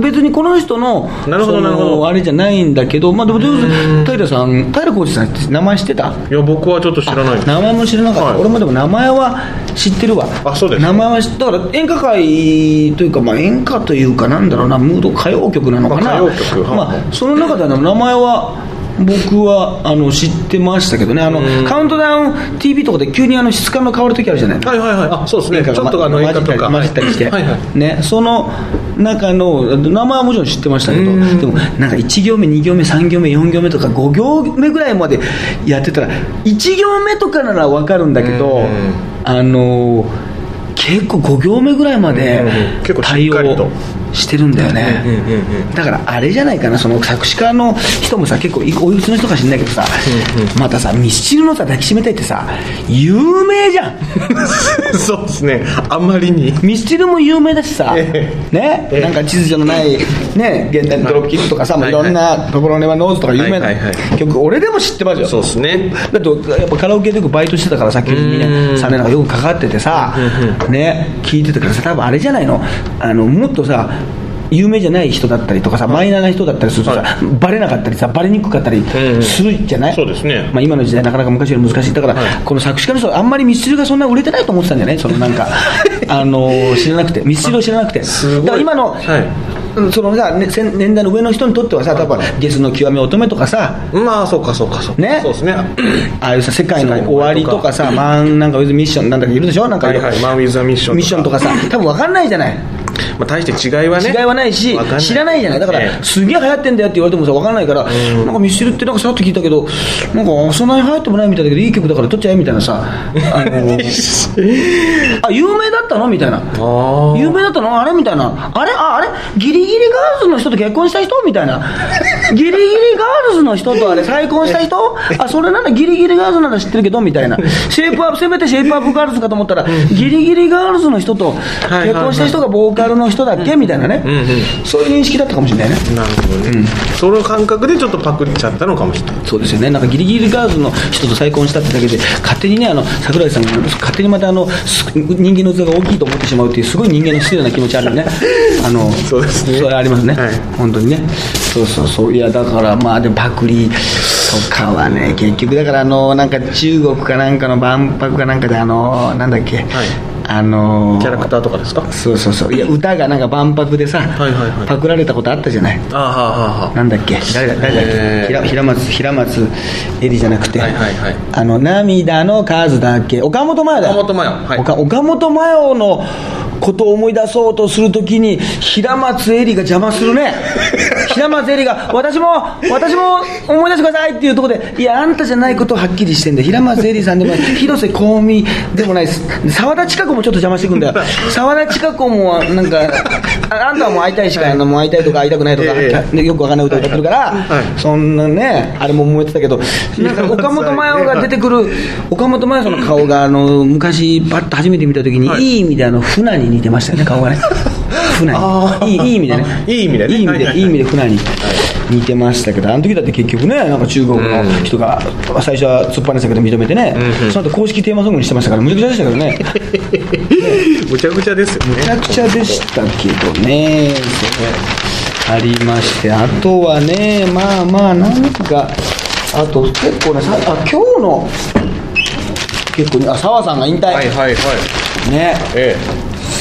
別にこの人のなるほどなるほど。あれじゃないんだけど、まあ、でも平さん平浩二さんって名前知ってた？いや僕はちょっと知らない。名前も知らなかった、はい。俺もでも名前は知ってるわ。あそうです名前は知だから演歌界というか、まあ、演歌というかなんだろうなムード歌謡曲なのかな、まあ、その中での名前は僕はあの知ってましたけどね。あのカウントダウン TV とかで急にあの質感が変わる時あるじゃない？はいはいはい。あそうですね。ちょっとあのま演歌とか。混じったりして、はいはい。ね、その中の名前はもちろん知ってましたけど。うん。でもなんか1行目2行目3行目4行目とか5行目ぐらいまでやってたら1行目とかなら分かるんだけどうんあの結構5行目ぐらいまで対応っかりとしてるんだよね、だからあれじゃないかな。その作詞家の人もさ結構おいくつの人か知んないけどさ、またさミスチルのさ抱きしめたいってさ有名じゃん。そうですね。あんまりに。ミスチルも有名だしさ、えね、ええ。なんか秩序のない、ね、現代のドロップキックとかさ、もうい。ろんなところネバノーズとか有名なはいはいはい。曲、俺でも知ってますよ。そうですね。だってやっぱカラオケでよくバイトしてたからさっき2年3年なんかよくかかっててさね聞いてたからさ多分あれじゃないの？あのもっとさ有名じゃない人だったりとかさ、マイナーな人だったりするとさ、バレなかったりさ、バレにくかったりするじゃない、そうですね。まあ、今の時代、なかなか昔より難しい、だから、この作詞家の人、あんまりミスチルがそんな売れてないと思ってたんだよね、そのなんか、あの知らなくて、ミスチルを知らなくて、すごい。だから今の、はい。うんそのさ、ね、年代の上の人にとってはさ、例えば、ゲスの極め乙女とかさ、まあそうかそうかそうか。ね？そうですね。ああいうさ世界の終わりとか。さ、マンなんかウィズミッションなんだかいるでしょ、なんかはいはい。マン・ウィズ・ザ・ミッションミッションとかさ、多分分かんないじゃない。まあ、大して違いはね違いはないし知らないじゃない。だから、えすげえ流行ってんだよって言われてもさ分からないから、なんかミスチルってなんかさっと聞いたけどなんかそんなに流行ってもないみたいだけどいい曲だから撮っちゃえみたいなさ あのあ有名だったのみたいな。あ有名だったのあれみたいな。あれ？ああれ？ギリギリガールズの人と結婚した人？みたいな。ギリギリガールズの人とあれ 再婚した人？あそれなんだ。ギリギリガールズなら知ってるけど？みたいな。シェイプアップせめてシェイプアップガールズかと思ったらギリギリガールズの人と結婚した人がボーカルの人だっけみたいなね、そういう認識だったかもしれないね。なるほどね、その感覚でちょっとパクっちゃったのかもしれない。そうですよね。なんかギリギリガールズの人と再婚したってだけで勝手にねあの桜井さんが勝手にまたあのす人間の器が大きいと思ってしまうっていうすごい人間の失礼な気持ちあるよね。あのそうですね。それありますね、はい。本当にね。そうそうそう。いやだからまあでもパクリとかはね結局だからあのなんか中国かなんかの万博かなんかであのなんだっけ、あのキャラクターとかですか？そうそうそう。いや歌がなんか万博でさ、はいはいはい。パクられたことあったじゃない？ああはあはあはなんだっけ？誰だ誰だっけ、えー平平松平松絵里じゃなくて、はいはいはい。あの涙の数だけ。岡本真代だ。よ岡本真代はい。岡岡本真代のことを思い出そうとするときに平松絵里が邪魔するね。平松絵里が私も私も思い出してくださいっていうところでいやあんたじゃないことをはっきりしてんだ平松絵里さんでも広瀬香美でもないです。澤田千佳子もちょっと邪魔してくんだよ。澤田千佳子もなんかああんたはもう会いたいしか、あのもう会いたいとか会いたくないとか、えでよくわかんない歌歌ってるから、はい。そんなねあれも思ってたけどなんか岡本真代が出てくる 岡本真代さんの顔があの昔パッと初めて見た時に、はい。い、い意味であの船に似てましたよね顔がね。船あー。にいいいい意味でね。いい意味でね。いい意味で、はいはいはい。いい意味で船に似てましたけどあの時だって結局ねなんか中国の人が最初は突っ張ねしたけど認めてね、その後公式テーマソングにしてましたからむちゃくちゃでしたけどね。むちゃくちゃですよね。めちゃくちゃでしたけどね、ありまして、あとはね、まあまあ、なんか、あと結構ね、さあ今日の、結構ね、あ澤さんが引退、はいはいはい。ね、え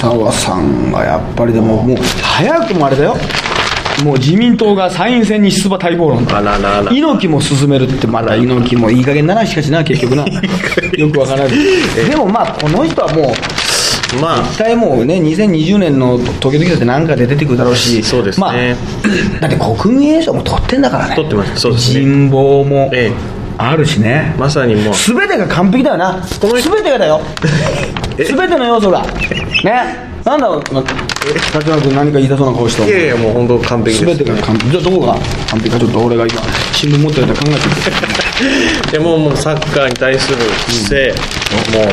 澤さんがやっぱりでも、もう早くもあれだよ、もう自民党が参院選に出馬待望論。えあららら。猪木も進めるってまだ猪木もいい加減だなしかしな結局な。よくわからないでもまあこの人はもうまあ。絶対もうね2020年の東京時だって何かで出てくるだろうし。そうですね。まあ、だって国民栄誉賞も取ってんだからね。取ってます。そうですね。人望も。ええあるしね。まさにもう。全てが完璧だよな。この全てがだよ。え？全ての要素が。ね？なんだろう立花君何か言いたそうな顔していやいやもう本当完璧です。全てが完璧。じゃあどこが完璧か。ちょっと俺が今新聞持ってるんで考えてでも もうサッカーに対する姿勢、もう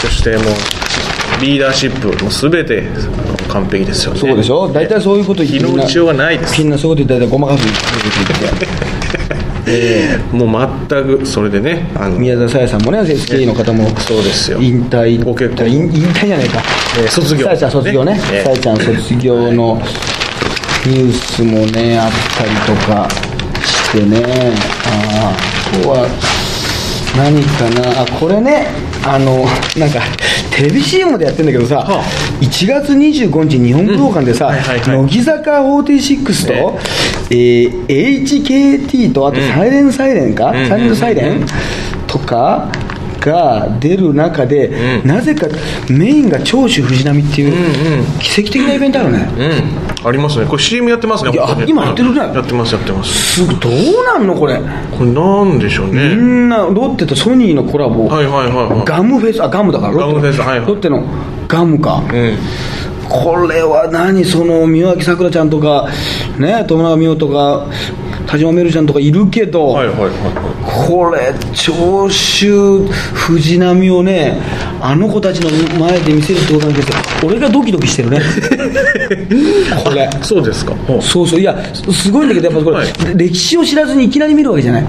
そしてもうリーダーシップもう全て完璧ですよね。そうでしょ？大体そういうこと言って日の打ちようがないです。みんなそういうこと言っごまかす 言ってもう全くそれでねあの、宮沢さやさんもね SKE の方もそうですよ。引退ご結婚。引引退じゃないか、えー卒業。さやちゃん卒業ね。ねええ。さやちゃん卒業のニュースもねあったりとかしてね。あーあとは何かな？あこれねあのなんかテレビ CM でやってんだけどさ、はあ。1月25日日本武道館でさ、はいはいはい。乃木坂46と、えー HKT とあとサイレンサイレンか、ん。サイレントサイレン？とかが出る中で、うん。なぜかメインが長州藤波っていう、うんうん。奇跡的なイベントあるね、うんありますね。これ CM やってますね今やってるね。やってますやってます。すぐどうなんのこれ？これなんでしょうみねんなロッテとソニーのコラボ、はいはいはいはい。ガムフェスあガムだから。ロッテガムフェスはいはい。ロッテのガムか、うんこれは何その三脇さくらちゃんとかね友永美桜とか田島めるちゃんとかいるけど、はいはいはいはこれ長州藤波をねあの子たちの前で見せるってことなんですよ。俺がドキドキしてるね。これ。いそうですか。そうそう。いやすすごいんだけどやっぱこれ、はい。歴史を知らずにいきなり見るわけじゃない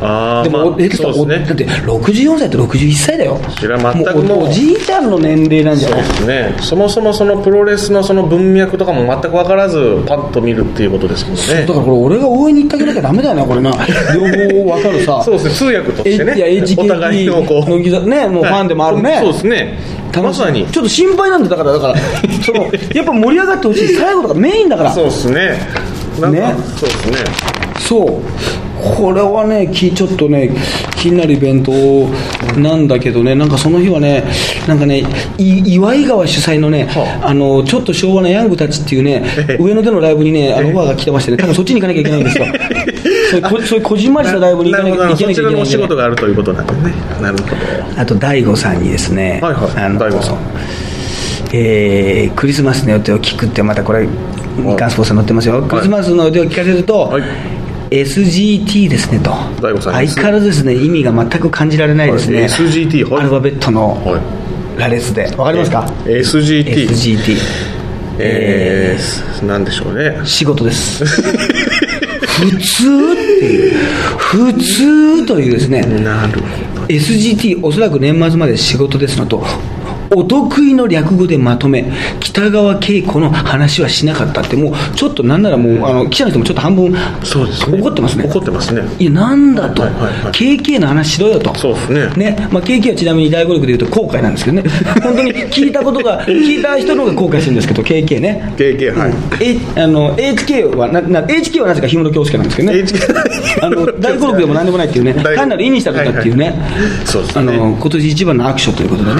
ああでも、まあ、えだってそうですね。だって64歳と61歳だよ。それは全くもうおおじいちゃんの年齢なんじゃない？そうですね。そもそもそのプロレスのその文脈とかも全く分からずパッと見るっていうことですもんね。だからこれ俺が応援に行ってあげなきゃダメだよなこれな。両方分かるさ。そうですね。通訳とえしてね。いやお互いのこう。乃木坂ねもうファンでもあるね、はい。そうですね。まさに。ちょっと心配なんだだから。だから そのやっぱ盛り上がってほしい。最後とかメインだから。そうですね。ね。そうですね。そうこれはねきちょっとね気になるイベントなんだけどねなんかその日はねなんかねい岩井川主催のね、はあ。のちょっと昭和なヤングたちっていうねええ。上野でのライブにねあのオファーが来てましてね多分そっちに行かなきゃいけないんですよ。そういうこじんまりしたライブに行かなきゃいけなそちらのお仕事があるということなんですね。なるほど。あと大悟さんにですね、はいはい。あの大悟さん。えークリスマスの予定を聞くってまたこれ日刊スポーツに載ってますよ、クリスマスの予定を聞かせると、はい SGT ですねと。相変わらずですね意味が全く感じられないですね、はい SGT はい。アルファベットのはい。羅列で。わかりますか、えー SGT SGT えー、なんでしょうね。仕事です。普通っていう。普通というですね。なるほど。SGT おそらく年末まで仕事ですのとお得意の略語でまとめ北川景子の話はしなかったってもうちょっとなんならもうあの記者の人もちょっと半分そうですね。怒ってますね。怒ってますね。いやなんだと、はいはいはい。KK の話しろよと。そうですね。ねまあ、KK はちなみに大語力でいうと後悔なんですけどね。本当に聞いたことが聞いた人の方が後悔するんですけど KK ね。KK はい、えあの HK はなな HK はなぜか氷室京介なんですけどね。あの大語力でも何でもないっていうね。大単なる意にしたことだっていうね、はいはい。そうですね。あの今年一番の握手ということでね、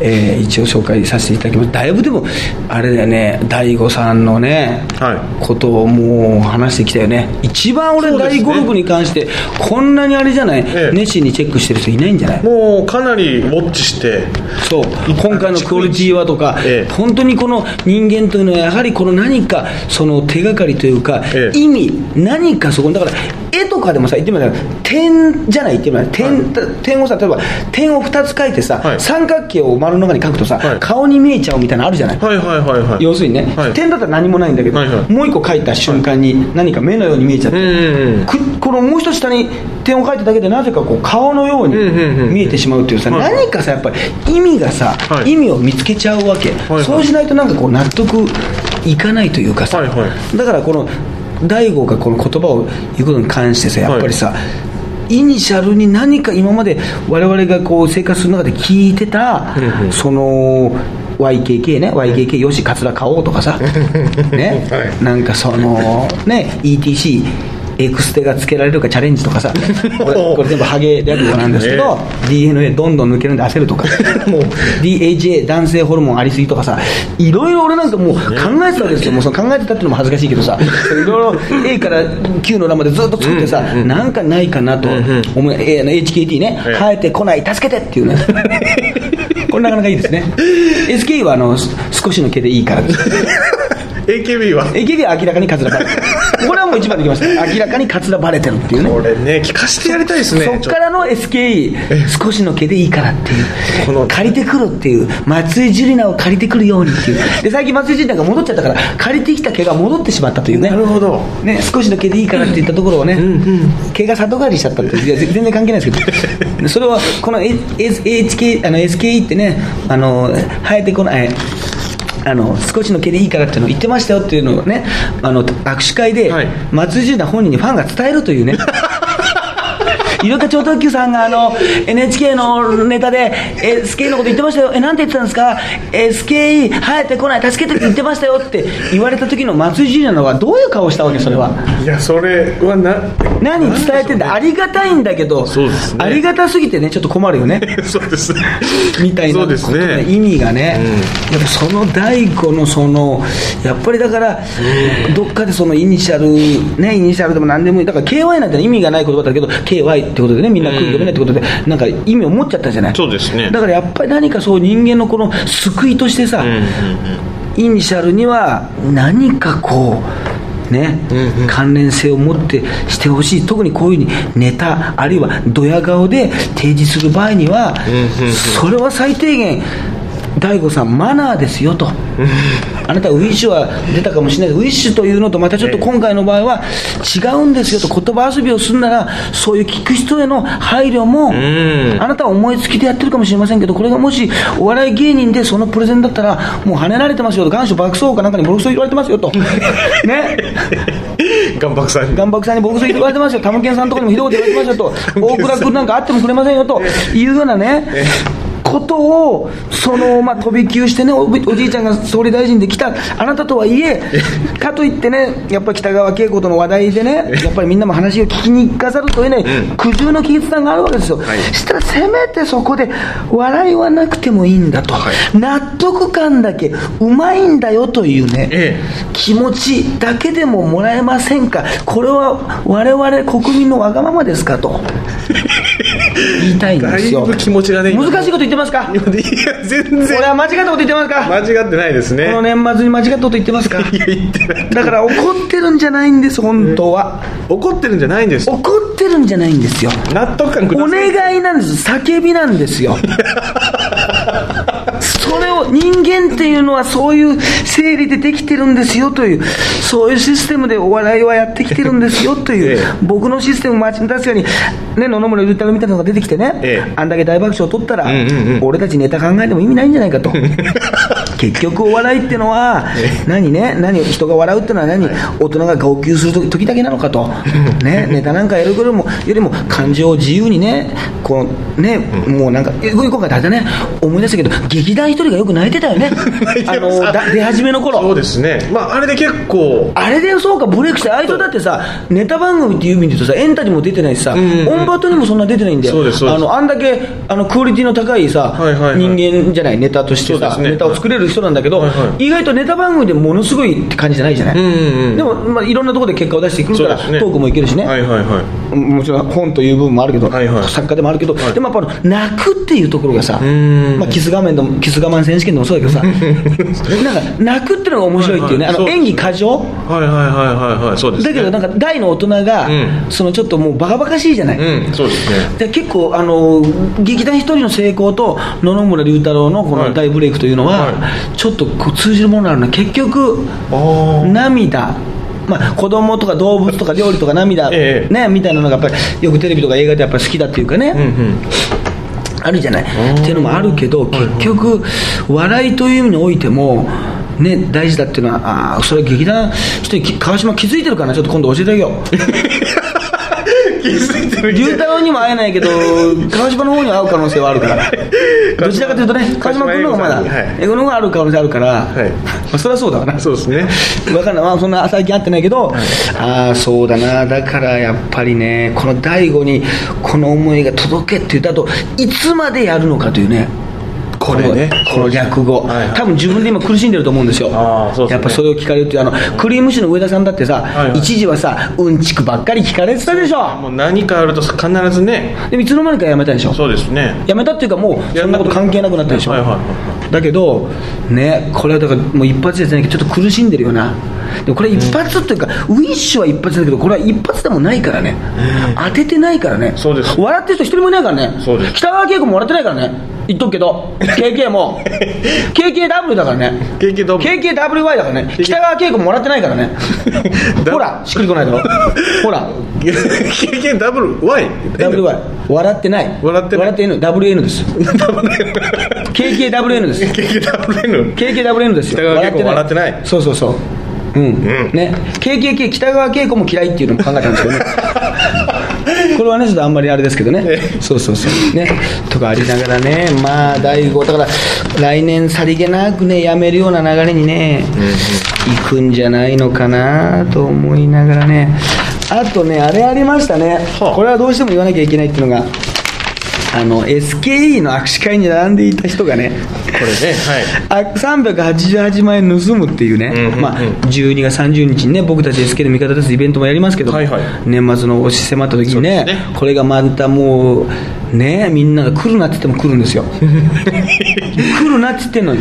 えー一応紹介させていただきます。だいぶでもあれだよね大悟さんのね、はい。ことをもう話してきたよね。一番俺大語録に関してこんなにあれじゃない、ええ。熱心にチェックしてる人いないんじゃない？もうかなりウォッチして。そう。今回のクオリティはとか、ええ。本当にこの人間というのはやはりこの何かその手がかりというか、ええ。意味何かそこにだから絵とかでもさ言ってみたら点じゃない？言ってみたら点,、点をさ例えば点を2つ書いてさ、はい。三角形を丸の中に書くとさ、はい。顔に見えちゃうみたいなのあるじゃない、はいはいはいはい。要するにね、はい。点だったら何もないんだけど、はいはい。もう一個書いた瞬間に何か目のように見えちゃって、このもう一つ下に点を書いただけでなぜかこう顔のように見えてしまうっていうさ、はい。何かさやっぱり意味がさ、はい。意味を見つけちゃうわけ、はいそうしないとなんかこう納得いかないというかさ、はいはだからこの大悟がこの言葉を言うことに関してさやっぱりさ、イニシャルに何か今まで我々がこう生活する中で聞いてた、うんうん。その YKK ね YKK よしカツラ買おうとかさ ね、はい。なんかそのね ETC エクステがつけられるかチャレンジとかさ これこれ全部ハゲ略語なんですけど、DNA どんどん抜けるんで焦るとか。もう。DHA 男性ホルモンありすぎとかさいろいろ俺なんかもう考えてたわけですよ。もうその考えてたっていうのも恥ずかしいけどさ いろいろ A から Q の欄までずっと作ってさ、なんかないかなと思い、えーあの HKT ね。ええ。生えてこない助けてっていうね。これなかなかいいですね。SK はあのす少しの毛でいいから。です AKB は。AKB は明らかにカツラバレてる。これはもう一番できました。明らかにカツラバレてるっていうね。これね聞かせてやりたいですねそっからの SKE 少しの毛でいいからっていう。この借りてくるっていう。松井樹里奈を借りてくるようにっていう。で最近松井樹里奈が戻っちゃったから借りてきた毛が戻ってしまったというね。なるほど。ね、少しの毛でいいからって言ったところをね、毛が里帰りしちゃったっていや全然関係ないですけど。それはこの S- HK あの SKE ってねあの生えてこないあの少しの毛でいいからっていうのを言ってましたよっていうのをねあの握手会ではい。松井樹奈本人にファンが伝えるというね イルカ超特急さんがあの NHK のネタで SK のこと言ってましたよ。えなんて言ってたんですか？SKE 生えてこない。助けてって言ってましたよって言われた時の松井樹奈のはどういう顔したわけそれは？いやそれはな何伝えてんだ？ありがたいんだけどそうですね。ありがたすぎてねちょっと困るよね。そうですみたいなね。意味がね、やっぱその大悟のそのやっぱりだから、どっかでそのイニシャルねイニシャルでも何でもいい。だから KY なんて意味がない言葉だけど KY ってことでねみんな空気読めないってことで、なんか意味を持っちゃったじゃない。そうですね。だからやっぱり何かそう人間のこの救いとしてさ、イニシャルには何かこうね、関連性を持ってしてほしい。特にこういうふうにネタあるいはドヤ顔で提示する場合には、それは最低限大悟さんマナーですよと。あなたウィッシュは出たかもしれないウィッシュというのとまたちょっと今回の場合は違うんですよと。言葉遊びをするならそういう聞く人への配慮もあなたは思いつきでやってるかもしれませんけどこれがもしお笑い芸人でそのプレゼンだったらもう跳ねられてますよと。願書爆走かなんかにボロクソ言われてますよと。ね？岩白さんに岩白さんにボロクソ言われてますよ。タムケンさんとかにもひどいこと言われてますよと。大倉君なんかあってもくれませんよと。いうようなねことをその、まあ、飛び級してねおおじいちゃんが総理大臣で来たあなたとはいえ かといってねやっぱり北川景子との話題でねやっぱりみんなも話を聞きに行かざるというね、苦渋の決断があるわけですよ、したらせめてそこで笑いはなくてもいいんだと、納得感だけうまいんだよというね、え。気持ちだけでももらえませんか。これは我々国民のわがままですかと 言いたいんですよ。だいぶ気持ちがね今難しいこと言ってますか？いや全然。俺は間違ったこと言ってますか？間違ってないですね。この年末に間違ったこと言ってますか？いや言ってない。だから怒ってるんじゃないんです本当は。怒ってるんじゃないんです。怒ってるんじゃないんですよ。納得感くだおさい。願いなんです。叫びなんですよ それを人間っていうのはそういう整理でできてるんですよというそういうシステムでお笑いはやってきてるんですよという、ええ。僕のシステム確かにね野々村ゆうたろうみたいなのが出てきてね、ええ。あんだけ大爆笑を取ったら、うんうんうん。俺たちネタ考えても意味ないんじゃないかと 結局お笑いってのは何ね何人が笑うってのは何、大人が号泣する時時だけなのかと、ね、ネタなんかやるよりもよりも感情を自由にねこうね、もうなんかえ今回大体ね。思い出したけど劇団一人がよく泣いてたよね。あのだ出始めの頃。そうですね。まああれで結構。あれでそうかブレイクしてあいつだってさネタ番組っていう意味で言うとさエンタにも出てないしさ、オンバトにもそんな出てないんだよ。あのあんだけあのクオリティの高いさ、人間じゃないネタとしてさ、ネタを作れる人なんだけど、はいはい。意外とネタ番組でものすごいって感じじゃないじゃない、んうんうん。でも、まあ、いろんなところで結果を出してくるから、ね。トークもいけるしね、はいはいはいもちろん本という部分もあるけど、はいはい。作家でもあるけど、はい。でもやっぱり泣くっていうところがさ、ん。まあ、キス画面でもキス我慢選手権でもそうだけどさ なんか泣くっていうのが面白いっていうね、はいはい。あの演技過剰。はいはいはいはいはい。そうですね。だけどなんか大の大人が、うん。そのちょっともうバカバカしいじゃない、うんそうですね。で結構あの劇団一人の成功と野々村龍太郎のこはい。の大ブレイクというのは、はちょっとこう通じるものがあるの。結局あ涙まあ、子供とか動物とか料理とか涙、ええ。ね、みたいなのがやっぱりよくテレビとか映画でやっぱり好きだっていうかね、うんうん。あるじゃない。っていうのもあるけど結局笑いという意味においてもね、大事だっていうのはあーそれ劇団人にき川島気づいてるかな？ちょっと今度教えてあげよう 龍太郎にも会えないけど 川島の方には会う可能性はあるから。どちらかというとね川島君の方がまだ英語の方がある可能性あるから、い。まあ、それはそうだわな。そうですね。分かんない、まあ、そんな最近会ってないけど、ああそうだな。だからやっぱりねこの大悟にこの思いが届けって言った後いつまでやるのかというねこれねこの略語、はい。はい多分自分で今苦しんでると思うんですよ。ね。やっぱそれを聞かれるっていうあのクリームシの上田さんだってさ、はいはい。一時はさうんちくばっかり聞かれてたでしょ。もう何かあると必ずね。でもいつの間にかやめたでしょ。そうですね。やめたっていうかもうそんなこと関係なくなったでしょ、はいはいはいだけどねこれはだからもう一発じゃないけどちょっと苦しんでるよな。でもこれ一発っていうか、ウィッシュは一発だけどこれは一発でもないからね、当ててないからね。そうです。笑ってる人一人もいないからね。そうです。北川景子も笑ってないからね言っとくけど KK も KKW だからね。KKW KKWY だからね。北川景子も笑ってないからね。ほらしっくりこないだろ。ほら。経験ダブル Y WY 笑ってない。笑ってない。笑って N WN です。KKWN です。KKWN KKWN ですよ。北川景子も笑ってない。そうそうそう。うん、ね。KKK 北川景子も嫌いっていうのも考えたんですけどね これはねちょっとあんまりあれですけどね。そうそうそう。ね。とかありながらね。まあ大悟だから来年さりげなくねやめるような流れにね、行くんじゃないのかなと思いながらね。あとねあれありましたね、はあ。これはどうしても言わなきゃいけないっていうのがあの SKE の握手会に並んでいた人がねこれねはい。あ388万円盗むっていうね、うんうんうん。まあ、12月30日にね僕たち SK の味方ですイベントもやりますけど、はいはい。年末の押し迫った時にねね。これがまたもうねみんなが来るなって言っても来るんですよ。来るなって言ってんのに、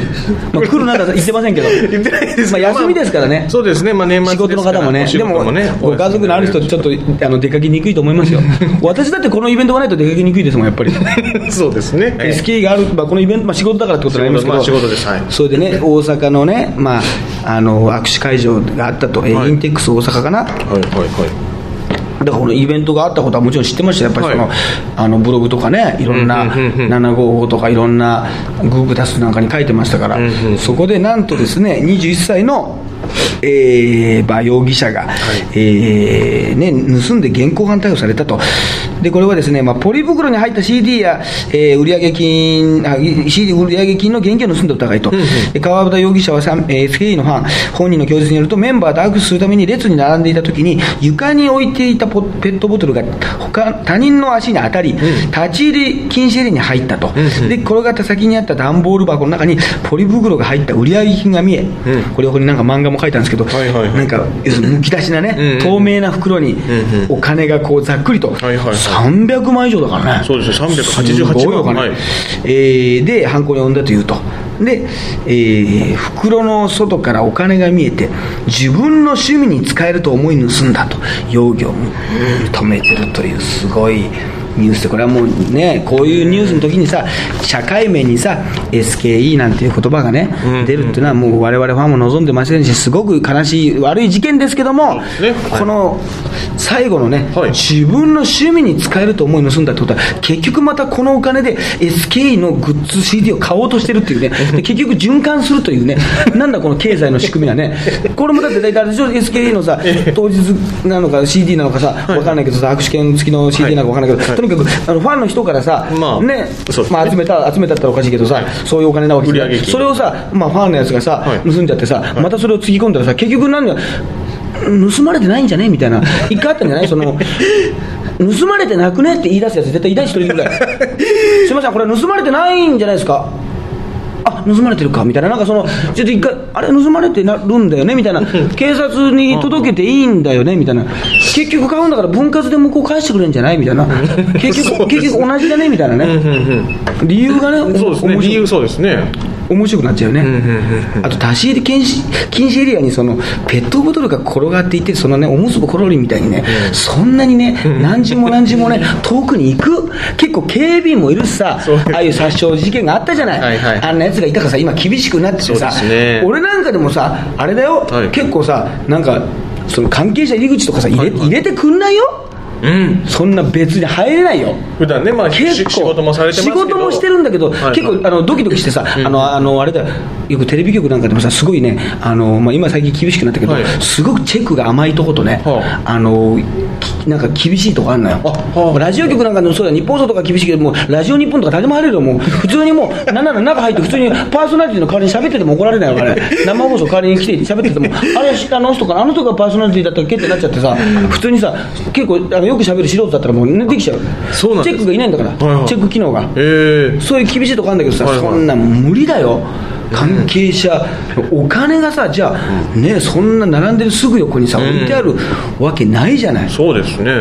まあ、来るなとは言ってませんけど。言ってないですまあ、休みですからね、そうですね、まあ、年末仕事の方もね、でもご家族のある人、ちょっとあの出かけにくいと思いますよ、私だってこのイベントがないと出かけにくいですもん、やっぱり。そうですね、ええ SK がある、まあ、このイベント、まあ、仕事だからってことになりますけど、仕事まあ仕事です。はい。それでね、大阪のね、まあ、あの握手会場があったと、えはい。インテックス大阪かな、はいはいはいだからこのイベントがあったことはもちろん知ってましたよ。やっぱりその、はい。あのブログとかねいろんなうんうんうんうん。755とかいろんなグーグタスなんかに書いてましたから、うんうんそこでなんとですね21歳のえー、まあ容疑者が、えーね、盗んで現行犯逮捕されたと、でこれはですね、まあ、ポリ袋に入った CD や、えー売上金あ、い CD 売上金の現金を盗んだ疑いと、で川端容疑者はさんえー SKE のファン、本人の供述によると、メンバーと握手するために列に並んでいたときに、床に置いていたポペットボトルが他他人の足に当たり、立ち入り禁止エリアに入ったと、で転がった先にあった段ボール箱の中に、ポリ袋が入った売上金が見え、これ、ここになんか漫画も書いたんですけど、はいはいはいなんか、要するにむき出しなね、うんうん透明な袋にお金がこうざっくりと、はいはいはい300万以上だからね。そうですね388すごいお金はいえーで、犯行に及んだというと。で、えー袋の外からお金が見えて、自分の趣味に使えると思い盗んだと、容疑を認めてるという、すごい。ニュースでこれはもうねこういうニュースの時にさ社会面にさ SKE なんていう言葉がね、うん。出るっていうのはもう我々ファンも望んでませんしすごく悲しい悪い事件ですけども、この最後のね、はい。自分の趣味に使えると思い盗んだってことは結局またこのお金で SKE のグッズ CD を買おうとしてるっていうね。で結局循環するというね。なんだこの経済の仕組みはね。これもだって大体 SKE のさ当日なのか CD なのかさ分かんないけどさ握手券付きの CD なのか分かんないけど、とにかくあのファンの人からさ、まあねまあ、集めた集めたったらおかしいけどさ、そういうお金なわけじゃん売上金それをさ、まあ、ファンのやつがさ、はい。盗んじゃってさ、またそれをつぎ込んだらさ結局何が盗まれてないんじゃね？みたいな 一回あったんじゃない？その盗まれてなくね？って言い出すやつ絶対いない一人ぐらい。すいませんこれ盗まれてないんじゃないですか？あ盗まれてるかみたいななんかその ちょっと一回あれ盗まれてなるんだよねみたいな。警察に届けていいんだよねみたいな。結局買うんだから分割で向こう返してくれるんじゃないみたいな。結局結局同じだねみたいなね。理由がねそうですね。理由そうですね面白くなっちゃうよね、あと立ち入り禁止禁止エリアにそのペットボトルが転がっていてそのねおむすぼコロリンみたいにね、そんなにね何十も何十もね 遠くに行く。結構警備員もいるしさああいう殺傷事件があったじゃない、はいはいあんなやつがいたからさ今厳しくなっててさ、ね。俺なんかでもさあれだよ、はい。結構さなんかその関係者入り口とかさ入れ,、はいはい。入れてくんないよ？うん。そんな別に入れないよ。普段ねまあ結構し仕事もされてますけど。仕事もしてるんだけど、はい。はい結構あのドキドキしてさ、あのあのあれだよ。よくテレビ局なんかでもさすごいねあの、まあ、今最近厳しくなったけど、はい。すごくチェックが甘いとことね、はあ。のきなんか厳しいとこあるのよ、あはあ。ラジオ局なんかでもそうだ日本放送とか厳しいけどもうラジオ日本とか誰でも入れるよ。もう普通にもうなんなら中入って普通にパーソナリティの代わりに喋ってても怒られないからね生放送代わりに来て喋っててもあれあの人かなあの人がパーソナリティだったっけってなっちゃってさ普通にさ結構あのよく喋る素人だったらもうねできちゃう。そうなんチェックがいないんだから、はいはい。チェック機能が。ええそういう厳しいとこあるんだけどさ、はいはい。そんな無理だよ。関係者、お金がさじゃあ、ねそんな並んでるすぐ横にさ、うん。置いてあるわけないじゃない。そうですね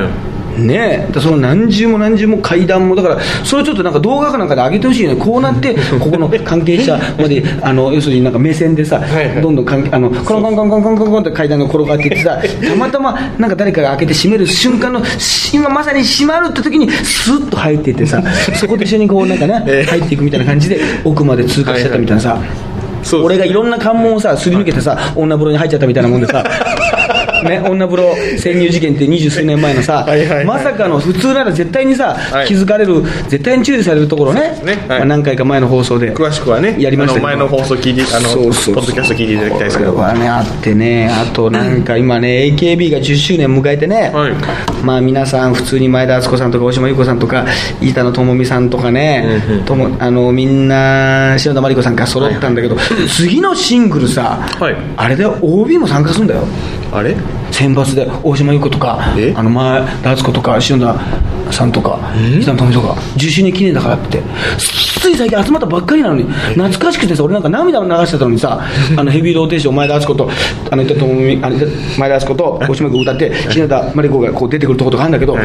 ねその何重も何重も階段も、だから、それちょっとなんか動画かなんかで上げてほしいよね、こうなって、ここの関係者まで、あの要するになんか目線でさ、はいはい。どんどん関係あのコロンコンコンコンコンコンって階段が転がっていってさ、たまたまなんか誰かが開けて閉める瞬間の、し今まさに閉まるって時に、スッと入っていってさ、そこで一緒にこうなんかね、ええ。入っていくみたいな感じで、奥まで通過してたみたいなさ。そうです俺がいろんな関門をさすり抜けてさ、女風呂に入っちゃったみたいなもんでさね、女風呂潜入事件って二十数年前のさ、はいはいはい。まさかの普通なら絶対にさ、はい。気づかれる絶対に注意されるところねねはい。まあ、何回か前の放送で詳しくはねやりました前の放送聞いてあのそうそうポッドキャスト聞いていただきたいですけど。これはねあってねあとなんか今ね AKB が10周年迎えてね、はい。まあ皆さん普通に前田敦子さんとか大島優子さんとか板野友美さんとかね、うんうん。ともあのみんな篠田麻里子さんが揃ったんだけど、次のシングルさ、はい。あれだよ OB も参加するんだよあれ？選抜で大島優子とかえ？あの前田敦子とか篠田さんとか北野富とか10周年記念だからって。つい最近集まったばっかりなのに懐かしくてさ俺なんか涙を流してたのにさあのヘビーローテーション前田敦子とあの前田敦子と大島君歌って日向真理子がこう出てくるとことかあるんだけど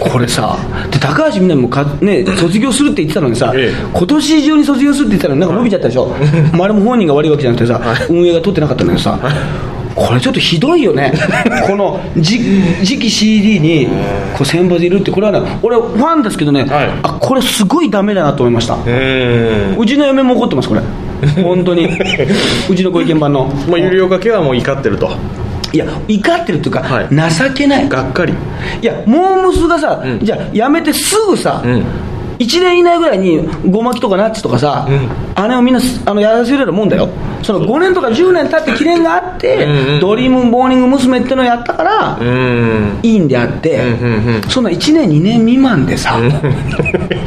これさで高橋みなみもか、ね、卒業するって言ってたのにさ、ええ。今年中に卒業するって言ってたのになんか伸びちゃったでしょ、まあ、あれも本人が悪いわけじゃなくてさ、運営が取ってなかったんだけどさ、これちょっとひどいよね、このじ次期 CD にこう選抜いるって、これはね、俺、ファンですけどね、はい。あこれ、すごいダメだなと思いました、うちの嫁も怒ってます、これ、本当に、うちのご意見番の、まあ有料掛けはもう怒ってると。いや、怒ってるっていうか、はい。情けない。がっかり。いや、モームスがさ、うん。じゃあ、やめてすぐさ、うん。1年以内ぐらいに、ごまきとかナッツとかさ、姉をみんなすあのやらせるようなもんだよ、その5年とか10年経って記念があって、うんうんドリームモーニング娘。ってのをやったから、うーん。いいんであって、うんうんうんそんな1年、2年未満でさ、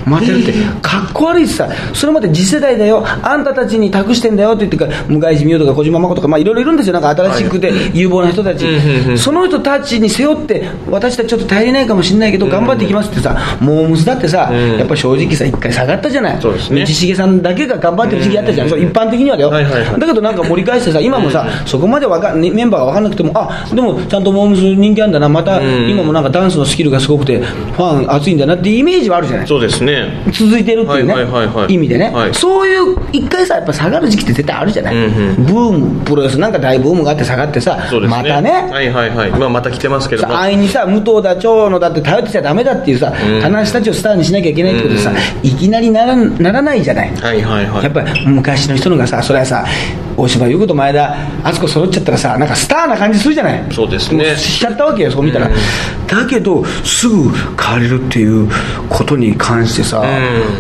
待てるって、かっこ悪いしさ、それまで次世代だよ、あんたたちに託してんだよって言ってから、向井地美桜とか小島真子とか、まあ、いろいろいるんですよ、なんか新しくて有望な人たち。うんうんう、んその人たちに背負って、私たちちょっと頼りないかもしれないけど、頑張っていきますってさ、モームスだってさ、うん。やっぱ正直さ、一回下がったじゃない、ね。道重さんだけが頑張ってる時期あったじゃん、そう一般的にはだよ、はいはいはい。だけどなんか盛り返してさ、今もさ、そこまでわかメンバーが分かんなくても、あでもちゃんとモームス人気あるんだな、またん。今もなんかダンスのスキルがすごくて、ファン熱いんだなっていうイメージはあるじゃない。そうですね。続いてるっていうね、はいはいはいはい。意味でね、はい。そういう一回さ、やっぱ下がる時期って絶対あるじゃない、うんうん。ブーム、プロレスなんか大ブームがあって下がってさ、ね。またね、はいはいはい。まあまた来てますけども。さ安易にさ、武藤だ、長野だって頼ってちゃだめだっていうさ、うん。棚橋たちをスターにしなきゃいけないってことでさ、いきなりならならないじゃない。はいはいはい。やっぱり昔の人のがさ、それはさ、大島優子と前田敦子揃っちゃったらさ、なんかスターな感じするじゃない、そうですね。もしちゃったわけよ、そう見たら。だけど、すぐ変われるっていうことに関してさ、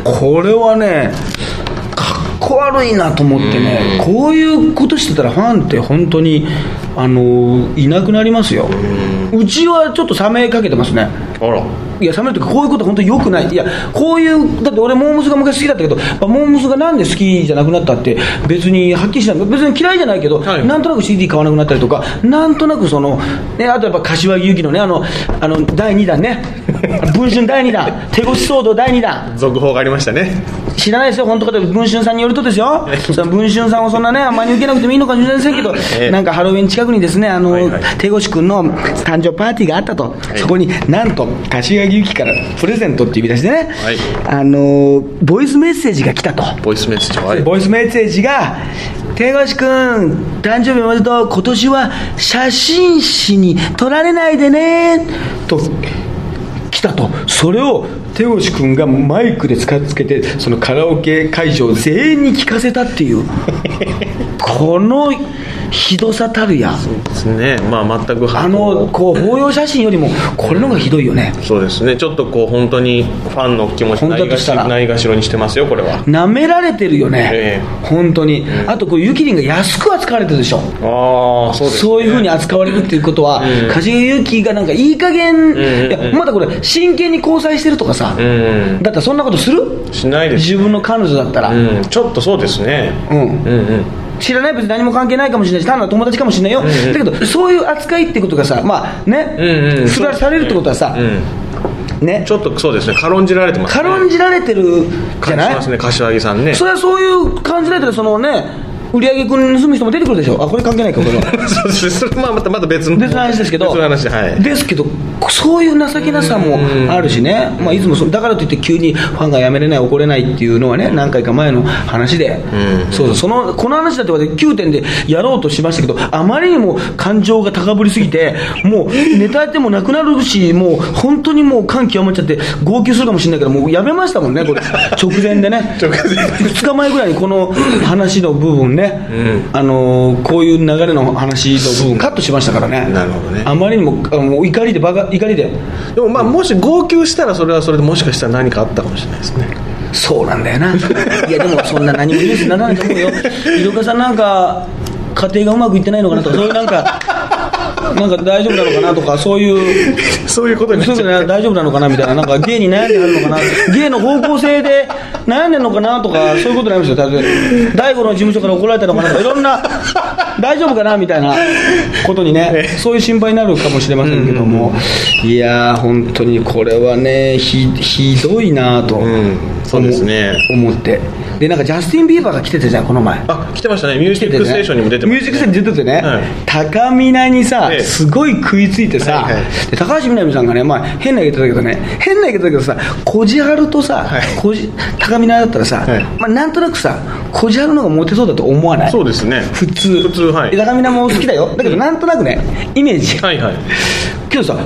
これはね、かっこ悪いなと思ってね、こういうことしてたら、ファンって本当に、あのいなくなりますよ、うちはちょっと冷めかけてますね。あらいや、冷めるとか、こういうこと本当に良くない。いや、こういう、だって俺、モームスが昔好きだったけど、モームスがなんで好きじゃなくなったって、別にはっきりしない。別に嫌いじゃないけど、はい。なんとなく CD 買わなくなったりとか、なんとなくその、ね、あとやっぱ柏木由紀のね、あの、あの、第2弾ね、文春第2弾、手越騒動第2弾。続報がありましたね。知らないですよ、本当かで文春さんによるとですよ、その文春さんをそんなね、あんまり受けなくてもいいのかもしれませんけど、ええ。なんかハロウィン近くにですね、あの、はいはい。手越君の誕生パーティーがあったと、そこになんと、柏木由紀からプレゼントっていう意味出しでね、はい。あの、ボイスメッセージが来たと。ボイスメッセージはい。ボイスメッセージが、手越君、誕生日おめでとう、今年は写真誌に撮られないでね、と来たと、それを手越君がマイクで使っつけて、そのカラオケ会場全員に聞かせたっていう、このひどさたるや、ですね。まあ全くあのこう抱擁写真よりも、これの方がひどいよね。そうですね。ちょっとこう本当にファンの気持ちなしないがしろにしてますよこれは。舐められてるよね、え本当に、あとこうゆきりんが安く扱われてるでしょ、ああそうです、ね、そういうふうに扱われるっていうことは、うん。梶裕貴がなんかいい加減、んうんいやまだこれ、真剣に交際してるとかさ、うん。だったらそんなことする？しないです。自分の彼女だったら、うん。ちょっとそうですね。うん。うんうん知らない、別に何も関係ないかもしれないし、単なる友達かもしれないよ、だけど、そういう扱いってことがさ、まあね、うんうん。すらされるってことはさ、うんね。ち、ょっとそうですね軽んじられてますね。軽んじられてるじゃない？ね柏木さんね。それはそういう感じられてる、そのね、売り上げ君に盗む人も出てくるでしょ、あこれ関係ないか、これは。そうですそれまあまたまた別の。別の話ですけど、別の話はい。ですけど、そういう情けなさもあるしね、まあ、いつもそだからといって、急にファンがやめれない、怒れないっていうのはね、何回か前の話で、うん。そうそうそのこの話だって私9点でやろうとしましたけど、あまりにも感情が高ぶりすぎて、もうネタやってもなくなるし、もう本当にもう感極まっちゃって、号泣するかもしれないけど、もうやめましたもんね、これ、直前でね。直前。2日前ぐらいにこの話の部分ね、あのーこういう流れの話の部分カットしましたからね。なるほどね。あまりにも怒りでバカ怒りで。でもまあもし号泣したらそれはそれでもしかしたら何かあったかもしれないですね。そうなんだよな。いやでもそんな何もニュースにならないと思うよ。井岡さんなんか家庭がうまくいってないのかなとかそういうなんかなんか大丈夫なのかなとかそういうそういうことに大丈夫なのかなみたいな、なんか芸に悩んであるのかな、芸の方向性で悩んでるのかなとか、そういうことになりますよ、大悟の事務所から怒られたのかなとか、いろんな、大丈夫かなみたいなことにね、そういう心配になるかもしれませんけども、いやー、本当にこれはね、ひひどいなと、ん。そうですね。思思って、でなんかジャスティン・ビーバーが来てたじゃん、この前。あ来てましたね。ミュージックステーションにも出てまミュージックステーションに出ててね、はい。高見菜にさ、ええすごい食いついてさ、はいはい。で高橋みなみさんがね、まあ、変な言い方だけどね、変な言い方だけどさ、こじはるとさ、はい。こじ高見菜だったらさ、はい。まあ、なんとなくさ、こじはるのがモテそうだと思わない？そうですね。普通、普通はい。で高見菜も好きだよ、だけどなんとなくね、イメージ、はいはい。けどさ、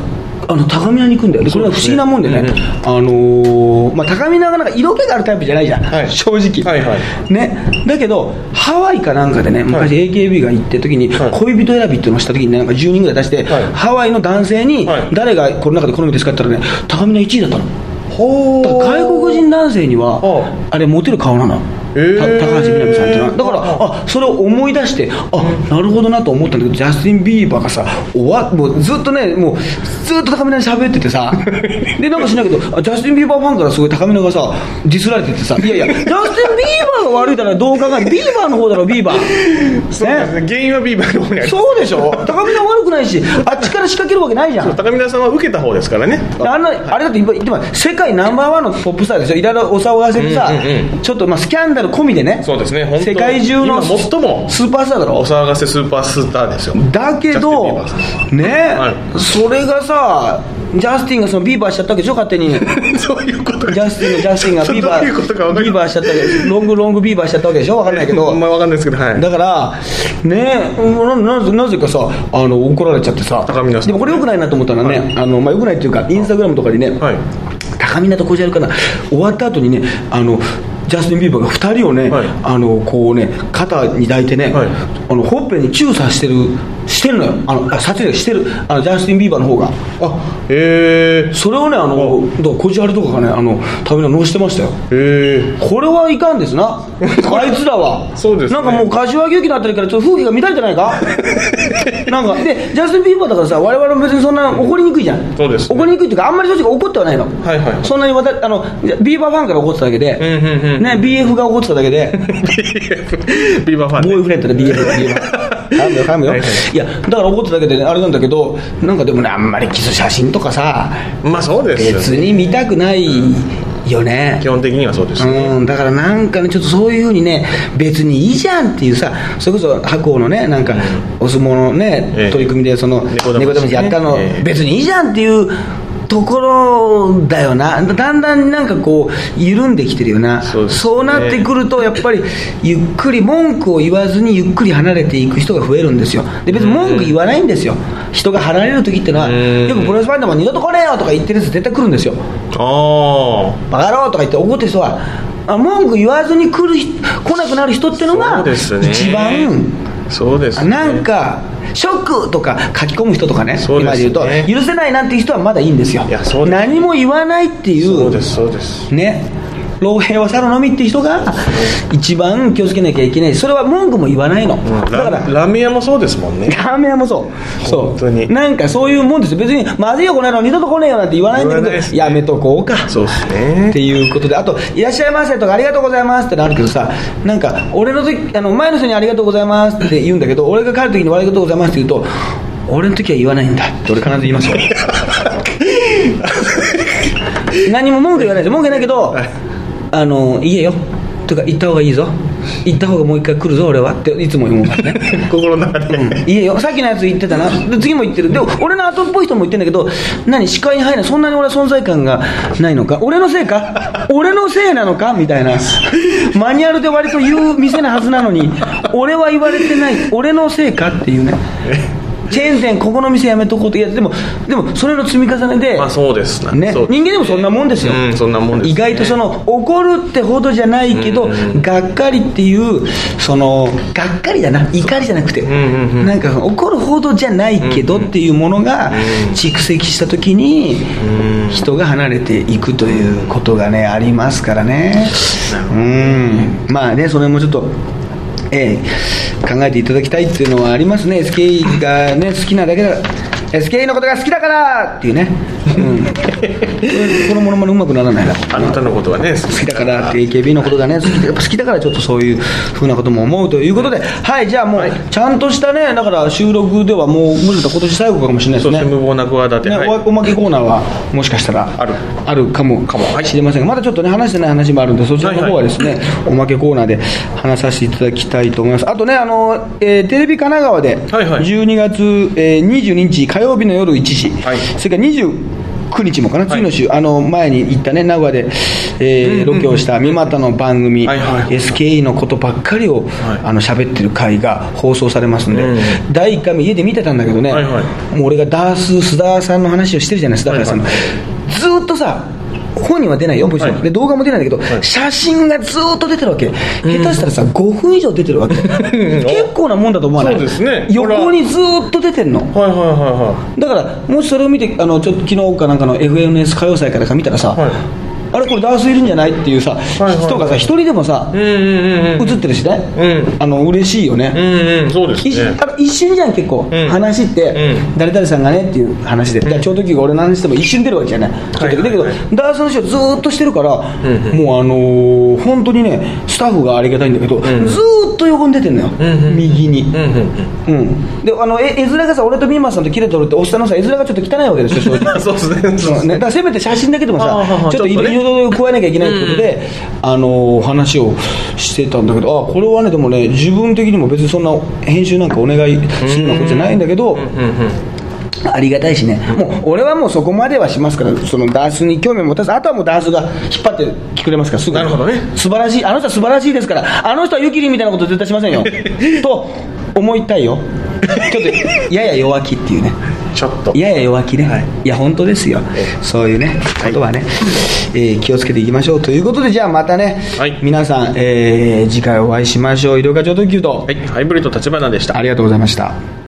あの高見菜に行くんだよ、でこれは不思議なもんでね、あのーまあ、高見菜がなんか色気があるタイプじゃないじゃん、はい。正直、はいはね、だけど、ハワイかなんかでね、昔 AKB が行ってる時に、はい。恋人選びっていうのをした時にね、なんか10人ぐらい出して、はい。ハワイの男性にはい、誰がこの中で好みですかって言ったらね、高見菜1位だったの。ほ外国人男性にはは、あれ、モテる顔なの。高橋みなみさんっていうのはだからあそれを思い出してあなるほどなと思ったんだけどジャスティン・ビーバーがさ終わもうずっとねもうずっとたかみなに喋っててさ。でなんかしないけどあジャスティン・ビーバーファンからすごいたかみながさディスられててさ。いやいやジャスティン・ビーバーが悪いだろどう考えてビーバーの方だろビーバーそうですね。原因はビーバーの方にそうでしょ。たかみな悪くないしあっちから仕掛けるわけないじゃん。たかみなさんは受けた方ですからね。あんなあれだって今世界ナンバーワンのポップスターですよいろいろお騒がせでさ、うんうん。ちょっとまあスキャンダル込みでねそうですね。世界中の今最もスーパースターだろ？お騒がせスーパースターですよ。だけどね、はい。それがさジャスティンがそのビーバーしちゃったわけでしょ勝手に。ジそういうこと？ャスティンがジャスティンがビーバービーバーしちゃったわけロングロングビーバーしちゃったわけでしょ？分かんないけど。あんま分かんないですけどはい。だからねななぜなぜかさあの怒られちゃってさ。たかみなさんでもこれよくないなと思ったのはね、あのまあ、よくないっていうかインスタグラムとかにね、はい。たかみなとこじはるかな。終わった後にねあのジャスティン・ビーバーが2人をね、はい。あのこうね肩に抱いてね、はい。あのほっぺにチューさしてるしてるのよ。あのあ撮影してる。あのジャスティン・ビーバーの方が。あへえそれをねあのだからこじはるとかがねあのたかみな載してましたよ。へえこれはいかんですな。あいつらは。そうですね。なんかもう柏木由紀のあたりからちょっと風景が乱れてないか？なんかでジャスティン・ビーバーだからさ我々も別にそんな怒りにくいじゃん。そうですね。怒りにくいっていうかあんまり正直怒ってはないの。はいはい。そんなにわたあのビーバーファンから怒ってただけで、うんうんうんね BF が怒ってただけで。ビーバーファンね。ボーイフレンドで BF ビーバー噛むよ噛むよ、はいはいいやだから怒ってただけで、ね、あれなんだけどなんかでもねあんまりキス写真とかさまあそうですよ別に見たくないよね。基本的にはそうですね。うん、だからなんかね、ちょっとそういうふうにね、別にいいじゃんっていうさ、それこそ白鵬のね、なんか、お相撲のね、ええ。取り組みで、その、猫猫騙しやったのええ、別にいいじゃんっていうところだよな、だんだんなんかこう、緩んできてるよな、そうね。なってくると、やっぱり、ゆっくり文句を言わずに、ゆっくり離れていく人が増えるんですよ、で別に文句言わないんですよ、人が離れる時ってのは、うん。よくプロレスファンでも二度と来ねえよとか言ってるやつ、絶対来るんですよ。あバカ野郎とか言って怒ってる人はあ文句言わずに来る人来なくなる人っていうのあが一番。そうですね。なんかショックとか書き込む人とかねね。今で言うと許せないなんていう人はまだいいんですよ。何も言わないっていうそうですそうです。ね老兵は猿のみって人が一番気をつけなきゃいけない。それは文句も言わないの、うんだからララーメン屋もそうですもんね。ラーメン屋もそう。そう本当に。なんかそういうもんですよ。別にまずいよこの野郎二度と来ねえよなんて言わないんだけどね。やめとこうか。そうですね。っていうことで。あと「いらっしゃいませ」とか「ありがとうございます」ってなるけどさなんか俺の時あの前の人に「ありがとうございます」って言うんだけど俺が帰る時に「ありがとうございます」って言うと俺の時は言わないんだ。って俺必ず言いますよ。何も文句言わないです。文句ないけどはいあの言えよ。とか言った方がいいぞ。言った方がもう一回来るぞ俺は。っていつも思うからね。心の中で、言えよ。さっきのやつ言ってたな。で次も言ってる。でも俺の後っぽい人も言ってんだけど何視界に入らない。そんなに俺は存在感がないのか。俺のせいか？俺のせいなのか？みたいな。マニュアルで割と言う店なはずなのに俺は言われてない。俺のせいか？っていうねチェーン店ここの店やめとこうっていやでもでもそれの積み重ねで、まあそうですな。ねそう、人間でもそんなもんですよ、うんそんなもんですね。意外とその怒るってほどじゃないけど、がっかりっていうそのがっかりだな怒りじゃなくて、んうんうんなんか怒るほどじゃないけどっていうものが蓄積した時に人が離れていくということがねありますからね。うん。まあねそれもちょっとええ考えていただきたいっていうのはありますね。SKE がね好きなだけだ。SKE のことが好きだから！っていうね、うん、このものまねうまくならない。なあなたのことはね好きだから。って AKB のことがね好きでやっぱ好きだからちょっとそういうふうなことも思うということで。はい。じゃあもうちゃんとしたねだから収録ではもうもしかしたら今年最後かもしれないですね。無謀な企て、ねはい。おおまけコーナーはもしかしたらある。あるかも。かもはい。しれません。がまだちょっとね話してない話もあるんでそちらの方はですね、おまけコーナーで話させていただきたいと思います。あとねあの、えーテレビ神奈川ではいはい。12月、えー22日火曜日の夜1時、はい。それから20 9日もかな、次の週、あの前に行ったね、名古屋で、えーロケをした三股の番組、はいはい SKE のことばっかりを、あの喋ってる回が放送されますんで、うん第1回目、家で見てたんだけどね、はいはい。もう俺がダース、須田さんの話をしてるじゃない、須田さん。の、はい。ずーっとさ、本人は出ないよ、もちろん、はい。で動画も出ないんだけど、い。写真がずーっと出てるわけ、下手したらさ、5分以上出てるわけ、結構なもんだと思わない、そうですね。横にずーっと出てんの。は。いはいはだから、もしそれを見て、あのちょっと昨日かなんかの FNS 歌謡祭からか見たらさ、はいあれ、これ、ダースいるんじゃない？っていうさ、人がさ、一人でもさ、いはいうんうんうんうん。映ってるしね、うん。あの嬉しいよね。うんうんそうです一瞬じゃん結構、うん。話って、う誰々さんがねっていう話で、だから超特急が俺の話しても一瞬出るわけじゃない、だけど、はい。ダースの人ずーっとしてるから、んもうあのー本当にねスタッフがありがたいんだけど、ん。ずーっと横に出てんのよ、んうん。右に、うんうんうん、であのえ絵面がさ俺とミーマンさんと切れとるっておっさんのさ絵面がちょっと汚いわけですよ正直。うんそうですね。だからせめて写真だけでもさちょっとちょっとね彩りを加えなきゃいけないってことで、あのー話をしてたんだけどあこれはねでもね自分的にも別にそんな編集なんかお願いするようなことじゃないんだけど、うんうんありがたいしね、もう俺はもうそこまではしますから、そのダースに興味を持たず、あとはもうダースが引っ張ってきてくれますから、すぐ。なるほどね。素晴らしい、あの人は素晴らしいですから、あの人はユキリンみたいなこと絶対しませんよ。と思いたいよ、ちょっとやや弱気っていうね。ちょっと。やや弱気ね、い、や本当ですよ、そういうねことはね、えー気をつけていきましょうということでじゃあまたね、はい。皆さん、えー次回お会いしましょう。医療課長特急と、はい。ハイブリッド立花でした。ありがとうございました